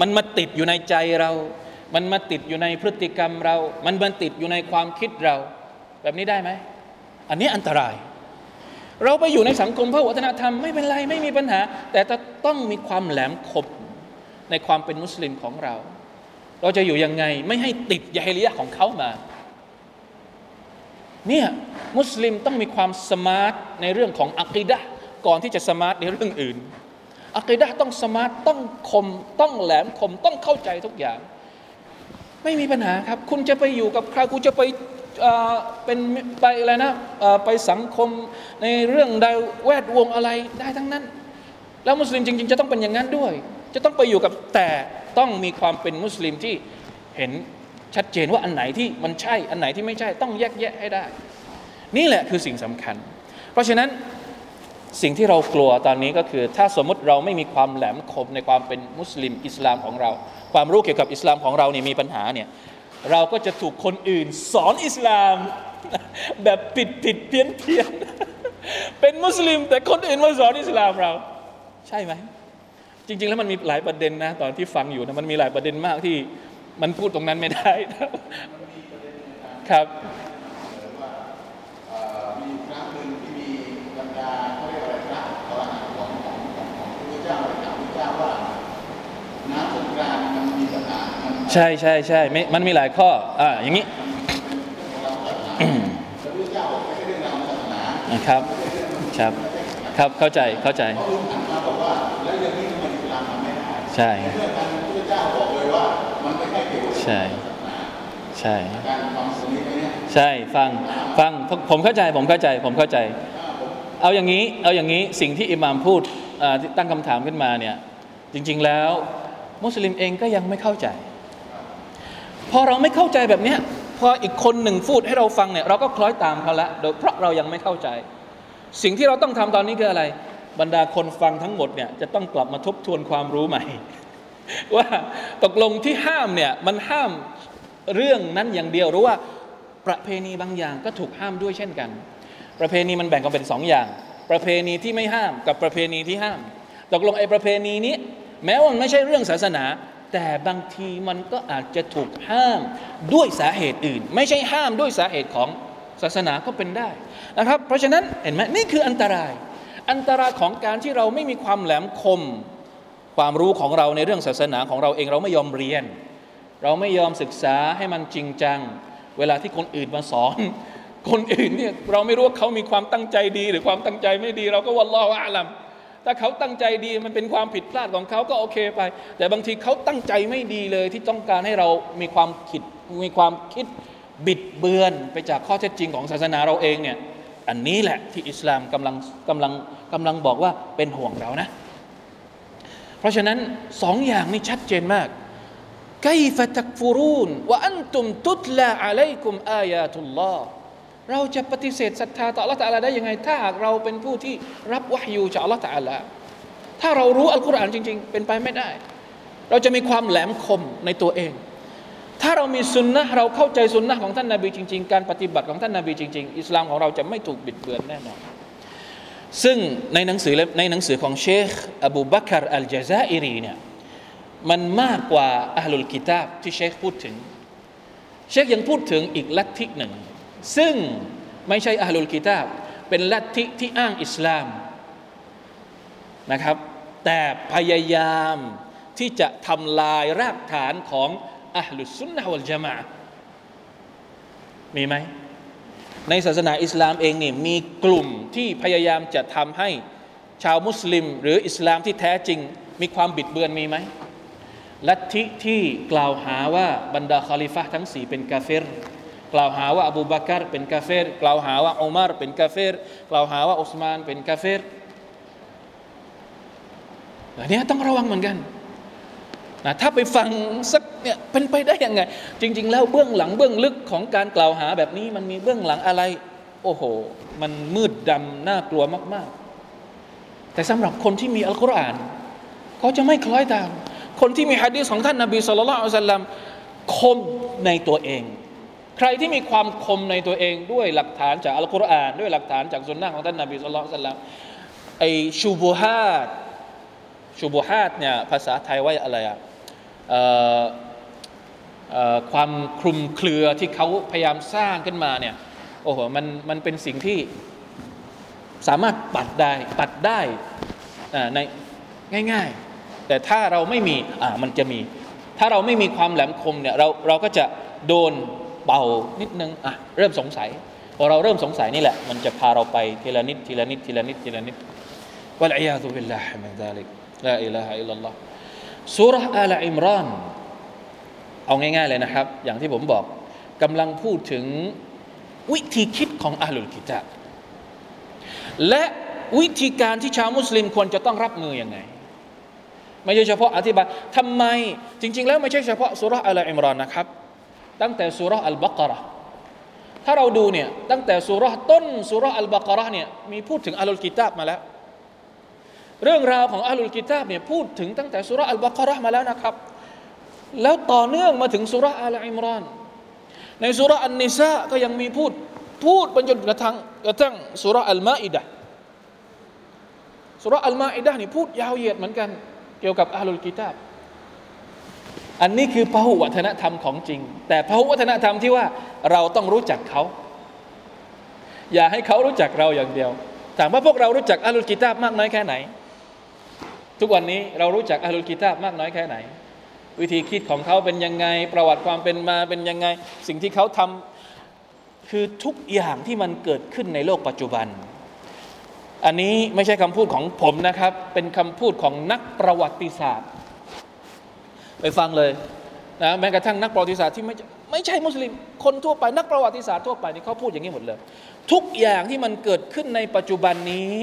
มันมาติดอยู่ในใจเรา มันมาติดอยู่ในพฤติกรรมเรา มันมาติดอยู่ในความคิดเรา แบบนี้ได้ไหม อันนี้อันตราย เราไปอยู่ในสังคมพหุวัฒนธรรมไม่เป็นไรไม่มีปัญหา แต่ต้องมีความแหลมคมในความเป็นมุสลิมของเรา เราจะอยู่ยังไง ไม่ให้ติดญาฮิลียะฮ์ของเขามา เนี่ยมุสลิมต้องมีความ smart ในเรื่องของอะกีดะฮ์ก่อนที่จะ smart ในเรื่องอื่นอะกีดะฮ์ต้อง smart ต้องคมต้องแหลมคมต้องเข้าใจทุกอย่าง ไม่มีปัญหาครับ คุณจะไปอยู่กับใครคุณจะไปเป็นไปอะไรนะไปสังคมในเรื่องใดแวดวงอะไรได้ทั้งนั้น แล้วมุสลิมจริง ๆ จะต้องเป็นอย่างนั้นด้วย จะต้องไปอยู่กับแต่ต้องมีความเป็นมุสลิมที่เห็นชัดเจนว่าอันไหนที่มันใช่ อันไหนที่ไม่ใช่ต้องแยกแยะให้ได้ นี่แหละคือสิ่งสำคัญ เพราะฉะนั้นสิ่งที่เรากลัวตอนนี้ก็คือ ถ้าสมมติเราไม่มีความแหลมคมในความเป็นมุสลิมอิสลามของเรา ความรู้เกี่ยวกับอิสลามของเราเนี่ยมีปัญหาเนี่ยเราก็จะถูกคนอื่นสอนอิสลาม แบบผิดผิดเพี้ยนเพี้ยนเป็นมุสลิม แต่คนอื่นมาสอนอิสลามเรา ใช่ไหม จริง ๆ แล้วมันมีหลายประเด็นนะ ตอนที่ฟังอยู่นะมันมีหลายประเด็นมากที่มันพูดตรงนั้นไม่ได้ครับมีพระหนึ่งที่มีบรรดาเขาเรียกอะไรพระอรหันต์ของของของพระเจ้าเลยถามพระเจ้าว่าน้ำสงกรานต์มันมีปัญหาใช่ใช่ใช่มันมีหลายข้ออ่าอย่างนี้ครับ ครับครับเข้าใจเข้าใจ ใช่ใช่ใช่ใช่ฟังฟังผมเข้าใจผมเข้าใจผมเข้าใจ เอาอย่างนี้เอาอย่างนี้สิ่งที่อิหม่ามพูดตั้งคำถามขึ้นมาเนี่ยจริง ๆแล้ว มุสลิมเองก็ยังไม่เข้าใจ พอเราไม่เข้าใจแบบนี้พออีกคนหนึ่งพูดให้เราฟังเนี่ยเราก็คล้อยตามเขาละโดยเพราะเรายังไม่เข้าใจ สิ่งที่เราต้องทำตอนนี้คืออะไร บรรดาคนฟังทั้งหมดเนี่ยจะต้องกลับมาทบทวนความรู้ใหม่ ว่าตกลงที่ห้ามเนี่ยมันห้ามเรื่องนั้นอย่างเดียวหรือว่าประเพณีบางอย่างก็ถูกห้ามด้วยเช่นกัน ประเพณีมันแบ่งกันเป็นสองอย่าง ประเพณีที่ไม่ห้ามกับประเพณีที่ห้าม ตกลงไอ้ประเพณีนี้ แม้ว่ามันไม่ใช่เรื่องศาสนา แต่บางทีมันก็อาจจะถูกห้ามด้วยสาเหตุอื่น ไม่ใช่ห้ามด้วยสาเหตุของศาสนาก็เป็นได้นะครับ เพราะฉะนั้นเห็นไหมนี่คืออันตราย อันตรายของการที่เราไม่มีความแหลมคม ความรู้ของเราในเรื่องศาสนาของเราเองเราไม่ยอมเรียน เราไม่ยอมศึกษาให้มันจริงจัง เวลาที่คนอื่นมาสอน คนอื่นเนี่ยเราไม่รู้ว่าเขามีความตั้งใจดี หรือความตั้งใจไม่ดี เราก็วัลลอฮฺอาลัมถ้าเขาตั้งใจดีมันเป็นความผิดพลาดของเขาก็โอเคไป แต่บางทีเขาตั้งใจไม่ดีเลยที่ต้องการให้เรามีความคิดมีความคิดบิดเบือนไปจากข้อเท็จจริงของศาสนาเราเองเนี่ย อันนี้แหละที่อิสลามกำลังกำลังกำลังบอกว่าเป็นห่วงเรานะ เพราะฉะนั้นสองอย่างนี้ชัดเจนมากไกฟตักฟูรูนว่าอันตุมตุตลาอะลัยกุมอายาตุลลอฮ์เราจะปฏิเสธศรัทธาต่อ Allah ตะอาลาได้ยังไง ถ้าหากเราเป็นผู้ที่รับวะฮยูจาก Allah ตะอาลาถ้าเรารู้อัลกุรอานจริง ๆ เป็นไปไม่ได้ เราจะมีความแหลมคมในตัวเอง ถ้าเรามีสุนนะเราเข้าใจสุนนะของท่านนาบีจริง ๆ การปฏิบัติของท่านนาบีจริง ๆ อิสลามของเราจะไม่ถูกบิดเบือนแน่นอนซึ่งในหนังสือในหนังสือของเชคอบูบักรอัลจาซาอิรีเนี่ยมันมากกว่าอัลลุลกิตาบที่เชคพูดถึง เชคยังพูดถึงอีกลัทธิหนึ่ง ซึ่งไม่ใช่อัลลุลกิตาบเป็นลัทธิที่อ้างอิสลามนะครับ แต่พยายามที่จะทำลายรากฐานของ อัลลุสุนนะวัลจามะมีไหม ในศาสนาอิสลามเองนี่มีกลุ่มที่พยายามจะทำให้ชาวมุสลิม หรืออิสลามที่แท้จริง มีความบิดเบือนมีไหมลัทธิที่กล่าวหาว่าบรรดาคาลิฟะทั้งสี่เป็นกาเฟรกล่าวหาว่าอบูบักรเป็นกาเฟรกล่าวหาว่าอุมารเป็นกาเฟรกล่าวหาว่าอุสมานเป็นกาเฟรอันนี้ต้องระวังเหมือนกัน นะถ้าไปฟังสักเนี่ยเป็นไปได้ยังไง จริง ๆ แล้วเบื้องหลังเบื้องลึกของการกล่าวหาแบบนี้มันมีเบื้องหลังอะไร โอ้โห มันมืดดำน่ากลัวมาก ๆ แต่สำหรับคนที่มีอัลกุรอานเขาจะไม่คล้อยตาม คนที่มีฮะดีษของท่านนาบีสุลต่านสัลลัมคมในตัวเอง ใครที่มีความคมในตัวเองด้วยหลักฐานจากอัลกุรอานด้วยหลักฐานจากสุนนะของท่านนาบีสุลต่านสัลลัมไอชูบูฮาตชูบูฮาตเนี่ยภาษาไทยว่าอะไรอะ ความคลุมเครือที่เขาพยายามสร้างขึ้นมาเนี่ยโอ้โหมันมันเป็นสิ่งที่สามารถปัดได้ปัดได้ในง่ายๆ แต่ถ้าเราไม่มีอ่ามันจะมี ถ้าเราไม่มีความแหลมคมเนี่ยเราเราก็จะโดนเบานิดนึงอะเริ่มสงสัยพอเราเริ่มสงสัยนี่แหละ มันจะพาเราไปทีละนิดทีละนิดทีละนิดทีละนิดวะลัยยาตุบิลลาฮิมินซาลิกลาอิลาฮะอิลลัลลอฮ์ สุรอาลอิมรอน เอาง่าย ๆ เลยนะครับ อย่างที่ผมบอกกำลังพูดถึงวิธีคิดของอาลุลกิตาบและวิธีการที่ชาวมุสลิมควรจะต้องรับมืออยังไง ไม่ใช่เฉพาะอธิบายทำไมจริง ๆ แล้วไม่ใช่เฉพาะสุรอัลอิมรอนนะครับ ตั้งแต่สุรอัลบักระถ้าเราดูเนี่ยตั้งแต่สุรต้นสุรอัลบักระเนี่ยมีพูดถึงอาลุลกิตาบมาแล้ว เรื่องราวของอัลลุลกิตาบเนี่ยพูดถึงตั้งแต่สุรอัลบากรห์มาแล้วนะครับ แล้วต่อเนื่องมาถึงสุรอัลอิมรานในสุรอันนิซาก็ยังมีพูดพูดไปจนกระทั่งกระทั่งสุรอัลมาอิดะสุรอัลมาอิดะนี่พูดยาวเหยียดเหมือนกัน เกี่ยวกับอัลลุลกิตาบอันนี้คือพหุวัฒนธรรมของจริง แต่พหุวัฒนธรรมที่ว่าเราต้องรู้จักเขา อย่าให้เขารู้จักเราอย่างเดียวถามว่าพวกเรารู้จักอัลลุลกิตาบมากน้อยแค่ไหน ทุกวันนี้เรารู้จักอัลลุกิตาบมากน้อยแค่ไหน วิธีคิดของเขาเป็นยังไง ประวัติความเป็นมาเป็นยังไง สิ่งที่เขาทำคือทุกอย่างที่มันเกิดขึ้นในโลกปัจจุบัน อันนี้ไม่ใช่คำพูดของผมนะครับ เป็นคำพูดของนักประวัติศาสตร์ ไปฟังเลยนะแม้กระทั่งนักประวัติศาสตร์ที่ไม่ไม่ใช่มุสลิม คนทั่วไปนักประวัติศาสตร์ทั่วไปนี่เขาพูดอย่างนี้หมดเลย ทุกอย่างที่มันเกิดขึ้นในปัจจุบันนี้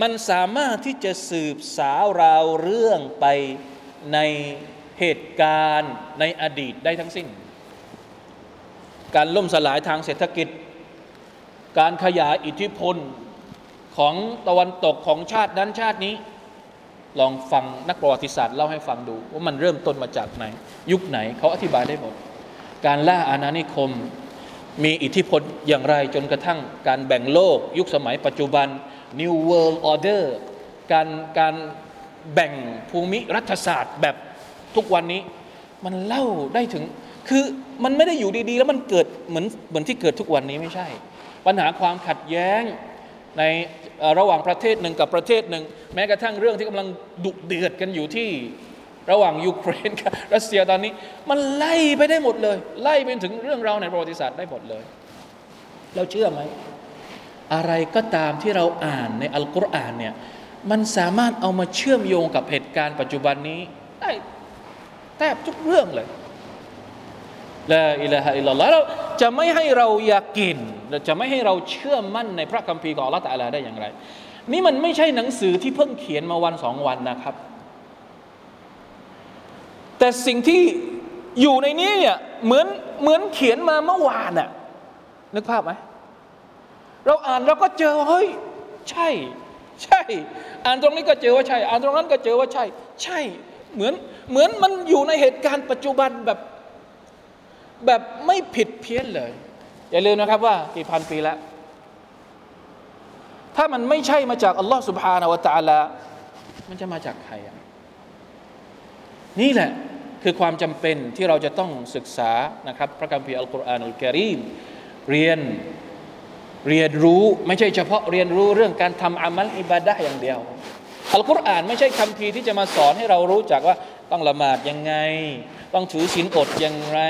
มันสามารถที่จะสืบสาวราวเรื่องไปในเหตุการณ์ในอดีตได้ทั้งสิ้น การล่มสลายทางเศรษฐกิจ การขยายอิทธิพลของตะวันตกของชาตินั้นชาตินี้ ลองฟังนักประวัติศาสตร์เล่าให้ฟังดู ว่ามันเริ่มต้นมาจากไหน ยุคไหนเขาอธิบายได้หมด การล่าอาณานิคมมีอิทธิพลอย่างไรจนกระทั่งการแบ่งโลก ยุคสมัยปัจจุบัน New World Order การการแบ่งภูมิรัฐศาสตร์แบบทุกวันนี้ มันเล่าได้ถึง คือมันไม่ได้อยู่ดีๆ แล้วมันเกิดเหมือนเหมือนที่เกิดทุกวันนี้ไม่ใช่ ปัญหาความขัดแย้งในระหว่างประเทศหนึ่งกับประเทศหนึ่ง แม้กระทั่งเรื่องที่กำลังดุเดือดกันอยู่ที่ระหว่างยูเครนกับรัสเซียตอนนี้ มันไล่ไปได้หมดเลย ไล่ไปถึงเรื่องราวในประวัติศาสตร์ได้หมดเลยเราเชื่อไหม อะไรก็ตามที่เราอ่านในอัลกุรอานเนี่ยมันสามารถเอามาเชื่อมโยงกับเหตุการณ์ปัจจุบันนี้ได้แทบทุกเรื่องเลยลาอิลาฮะอิลลัลลอฮ์เราจะไม่ให้เรายากินจะไม่ให้เราเชื่อมั่นในพระคัมภีร์ของอัลลอฮ์ตะอาลาได้อย่างไร นี่มันไม่ใช่หนังสือที่เพิ่งเขียนมาวันสองวันนะครับ แต่สิ่งที่อยู่ในนี้เนี่ยเหมือนเหมือนเขียนมาเมื่อวานน่ะนึกภาพไหม เราอ่านเราก็เจอเฮ้ย ใช่ ใช่ อ่านตรงนี้ก็เจอว่าใช่ อ่านตรงนั้นก็เจอว่าใช่ ใช่ เหมือนเหมือนมันอยู่ในเหตุการณ์ปัจจุบันแบบแบบไม่ผิดเพี้ยนเลย อย่าลืมนะครับว่ากี่พันปีแล้ว ถ้ามันไม่ใช่มาจากอัลลอฮ์สุบฮานาวะตาลามันจะมาจากใครอะนี่แหละคือความจำเป็นที่เราจะต้องศึกษานะครับ พระคัมภีร์อัลกุรอานอัลกิริมเรียน เรียนรู้ไม่ใช่เฉพาะเรียนรู้เรื่องการทำอามัลอิบาดะอย่างเดียวอัลกุรอานไม่ใช่คัมภีที่จะมาสอนให้เรารู้จักว่าต้องละหมาดยังไง ต้องถือศีลอดอย่างไร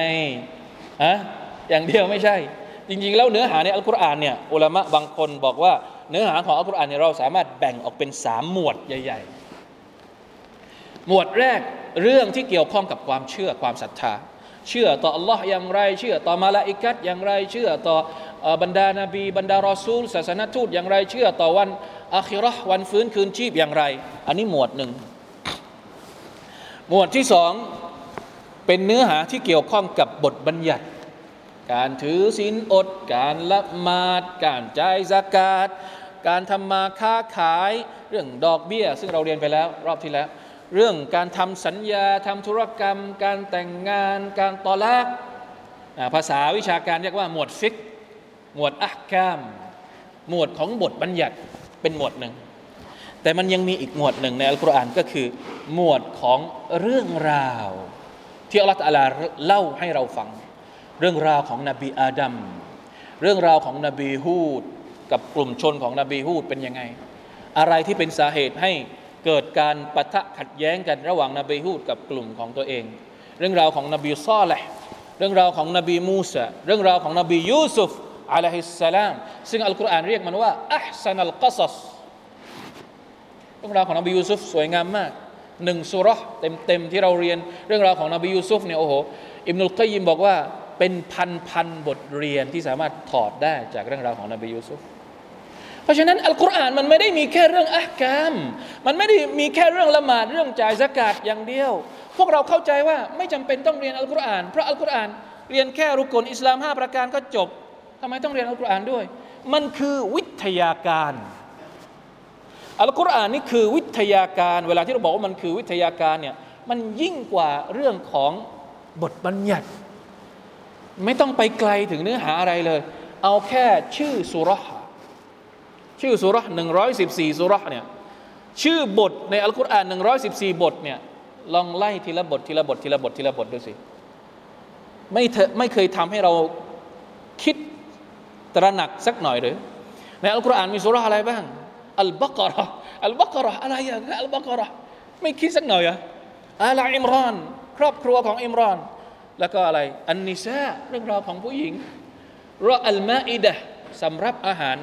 ฮะอย่างเดียวไม่ใช่ จริงๆ แล้วเนื้อหาในอัลกุรอานเนี่ยอุลามะบางคนบอกว่าเนื้อหาของอัลกุรอานเนี่ยเราสามารถแบ่งออกเป็นสามหมวดใหญ่ ๆ หมวดแรกเรื่องที่เกี่ยวข้องกับความเชื่อความศรัทธา เชื่อต่ออัลลอฮ์อย่างไร เชื่อต่อมาลาอิกัดอย่างไร เชื่อต่อ บรรดานาบี บรรดารอซูล ศาสนทูตอย่างไรเชื่อต่อวันอาคิราะห์วันฟื้นคืนชีพอย่างไร อันนี้หมวดหนึ่ง หมวดที่สองเป็นเนื้อหาที่เกี่ยวข้องกับบทบัญญัติ การถือศีลอด การละหมาด การจ่ายสกาดการทำมาค้าขายเรื่องดอกเบี้ย ซึ่งเราเรียนไปแล้วรอบที่แล้ว เรื่องการทำสัญญาทำธุรกรรม การแต่งงาน การตอลากภาษาวิชาการเรียกว่าหมวดฟิก หมวดอักกาม หมวดของบทบัญญัติเป็นหมวดหนึ่ง แต่มันยังมีอีกหมวดหนึ่งในอัลกุรอานก็คือ หมวดของเรื่องราว ที่อัลลอฮฺเล่าให้เราฟัง เรื่องราวของนบีอาดัมเรื่องราวของนบีฮูดกับกลุ่มชนของนบีฮูดเป็นยังไง อะไรที่เป็นสาเหตุให้เกิดการปะทะขัดแย้งกันระหว่างนบีฮูดกับกลุ่มของตัวเอง เรื่องราวของนบีซอลห์เรื่องราวของนบีมูซาเรื่องราวของนบียูซุฟ อะลัยฮิสสลาม ซึ่งอัลกุรอานเรียกมันว่าأحسن القصصเรื่องราวของนบียูซุฟสวยงามมากหนึ่งซูเราะห์เต็มๆที่เราเรียนเรื่องราวของนบียูซุฟเนี่ยโอ้โหอิบนุลกัยยิมบอกว่าเป็นพันพันๆบทเรียนที่สามารถถอดได้จากเรื่องราวของนบียูซุฟเพราะฉะนั้นอัลกุรอานมันไม่ได้มีแค่เรื่องأحكام มันไม่ได้มีแค่เรื่องละหมาดเรื่องจ่ายซะกาตอย่างเดียว พวกเราเข้าใจว่าไม่จำเป็นต้องเรียนอัลกุรอานเพราะอัลกุรอานเรียนแค่รุกลอิสลามห้าประการก็จบ ทำไมต้องเรียนอัลกุรอานด้วย มันคือวิทยาการ อัลกุรอานนี่คือวิทยาการ เวลาที่เราบอกว่ามันคือวิทยาการเนี่ยมันยิ่งกว่าเรื่องของบทบัญญัติ ไม่ต้องไปไกลถึงเนื้อหาอะไรเลย เอาแค่ชื่อสุราะห์ชื่อสุราะห์หนึ่งร้อยสิบสี่สุราะห์เนี่ยชื่อบทในอัลกุรอานหนึ่งร้อยสิบสี่บทเนี่ยลองไล่ทีละบททีละบททีละบททีละบทดูสิไม่เถอะไม่เคยทำให้เราคิด ตระหนักสักหน่อยหรือในอัลกุรอานมีสุราอะไรบ้างอัลบักรออัลบักรออะไรอะอัลบักรอไม่คิดสักหน่อยอะอาลาอิมรอน ครอบครัวของอิมรอน แล้วก็อะไร อันนิซาเรื่องราวของผู้หญิงรออัลมาอิดะสำรับอาหาร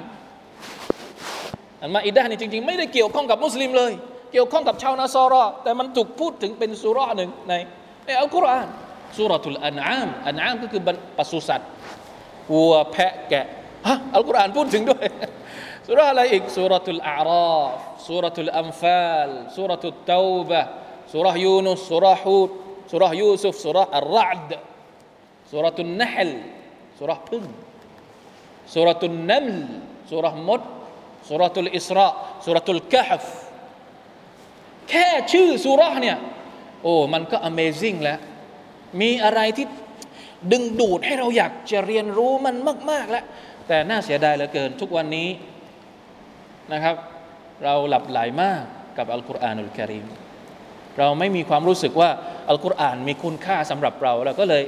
อัลมาอิดะนี่จริง ๆ ไม่ได้เกี่ยวข้องกับมุสลิมเลย เกี่ยวข้องกับชาวนาซอรอแต่มันถูกพูดถึงเป็นสุราะห์หนึ่งในในอัลกุรอานสุรทุลอันอามอันอามก็คือปศุสัตว์วัวแพะแกะ ฮะอัลกุรอานพูดถึงด้วยสุราะห์อะไรอีกสุรทุลอาราฟสุรทุลอัมฟาลสุรทุลเตาบะสุราะห์ยูนุสสุราะห์ฮูดสุราะห์ยูซุฟสุราะห์อัลรอดสุรทุลนะฮลสุราะห์พึ่งสุรทุลนัมลสุราะห์มดสุรตุลอิสราสุรตุลกะฮฟแค่ชื่อสุราเนี่ยโอ้มันก็ Amazing แล้ว มีอะไรที่ดึงดูดให้เราอยากจะเรียนรู้มันมาก ๆ แล้ว แต่น่าเสียดายเหลือเกินทุกวันนี้นะครับ เราหลับไหลามากกับอัลกุรอานอุลกิริมเราไม่มีความรู้สึกว่าอัลกุรอานมีคุณค่าสำหรับเราเราก็เลย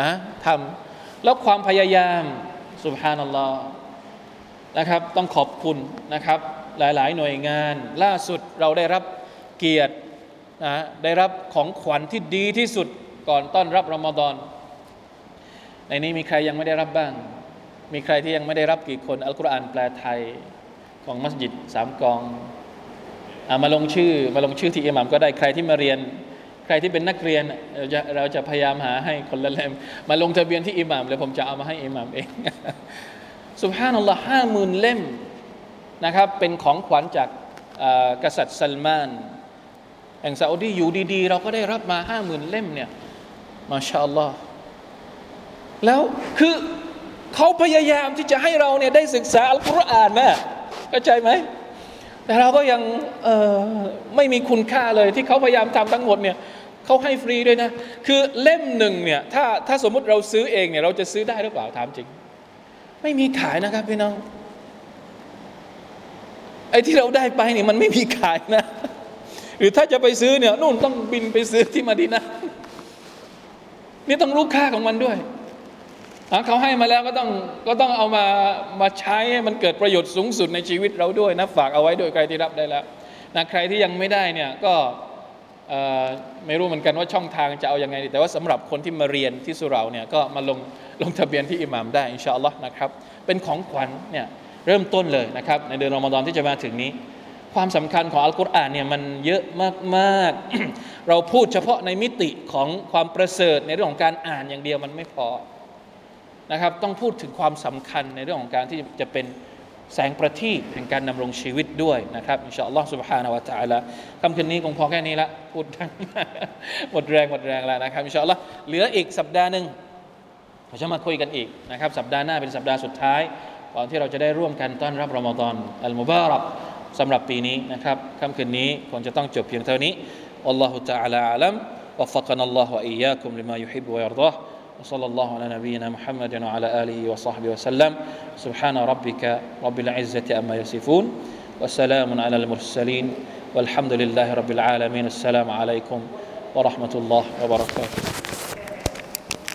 นะทำแล้วความพยายามสุบฮานัลลอฮ์นะครับ ต้องขอบคุณนะครับ หลายๆ หน่วยงาน ล่าสุดเราได้รับเกียรตินะได้รับของขวัญที่ดีที่สุดก่อนต้อนรับรอมฎอน ในนี้มีใครยังไม่ได้รับบ้าง มีใครที่ยังไม่ได้รับกี่คนอัลกุรอานแปลไทยของมัสยิดสามกองอามาลงชื่อมาลงชื่อที่อิหมัมก็ได้ใครที่มาเรียน ใครที่เป็นนักเรียนเราจะเราจะพยายามหาให้คนละเล่มมาลงทะเบียนที่อิหมัมแล้วผมจะเอามาให้อิหมัมเองสุบฮานัลลอฮ์ห้าหมื่นเล่มนะครับเป็นของขวัญจากกษัตริย์ซัลมานแห่งซาอุดีอยู่ดีๆ เราก็ได้รับมาห้าหมื่นเล่มเนี่ยมาชาอัลลอฮ์ แล้วคือเขาพยายามที่จะให้เราเนี่ยได้ศึกษาอัลกุรอานนะเข้าใจไหมแต่เราก็ยังไม่มีคุณค่าเลยที่เขาพยายามทำทั้งหมดเนี่ยเขาให้ฟรีด้วยนะ คือเล่มหนึ่งเนี่ยถ้าถ้าสมมุติเราซื้อเองเนี่ยเราจะซื้อได้หรือเปล่าถามจริง ไม่มีขายนะครับพี่น้องไอ้ที่เราได้ไปเนี่ยมันไม่มีขายนะ หรือถ้าจะไปซื้อเนี่ยนู่นต้องบินไปซื้อที่มาดีนะนี่ต้องรู้ค่าของมันด้วย เขาให้มาแล้วก็ต้องก็ต้องเอามามาใช้ให้มันเกิดประโยชน์สูงสุดในชีวิตเราด้วยนะฝากเอาไว้ด้วยใครที่รับได้แล้วนะใครที่ยังไม่ได้เนี่ยก็ไม่รู้เหมือนกันว่าช่องทางจะเอาอยัางไง แต่ว่าสำหรับคนที่มาเรียนที่สุราเนี่ยก็มาลงลงทะเบียนที่อิหมามได้อินชาอัลลอฮ์นะครับเป็นของขวัญเนี่ยเริ่มต้นเลยนะครับในเดือนรอมฎอนที่จะมาถึงนี้ ความสำคัญของอัลกุรอานเนี่ยมันเยอะมากๆ เราพูดเฉพาะในมิติของความประเสริฐในเรื่องของการอ่านอย่างเดียวมันไม่พอ นะครับต้องพูดถึงความสำคัญในเรื่องของการที่จะเป็นแสงประทีปแห่งการดำรงชีวิตด้วยนะครับอินชาอัลลอฮ์ سبحانه และ تعالى คำคืนนี้คงพอแค่นี้ละพูดทั้งหมดแรงหมดแรงแล้วนะครับอินชาอัลลอฮ์เหลืออีกสัปดาห์หนึ่งเราจะมาคุยกันอีกนะครับสัปดาห์หน้าเป็นสัปดาห์สุดท้ายก่อนที่เราจะได้ร่วมกันต้อนรับรอมฎอนอัลมุบารักสำหรับปีนี้นะครับค่ำคืนนี้คงจะต้องจบเพียงเท่านี้ والله تعالى أعلم وفقنا الله وإياكم لما يحب ويرضاه وصلى الله على نبينا محمد وعلى آله وصحبه وسلم. سبحان ربك رب العزة أما يصفون وسلام على المرسلين والحمد لله رب العالمين. السلام عليكم ورحمة الله وبركاته.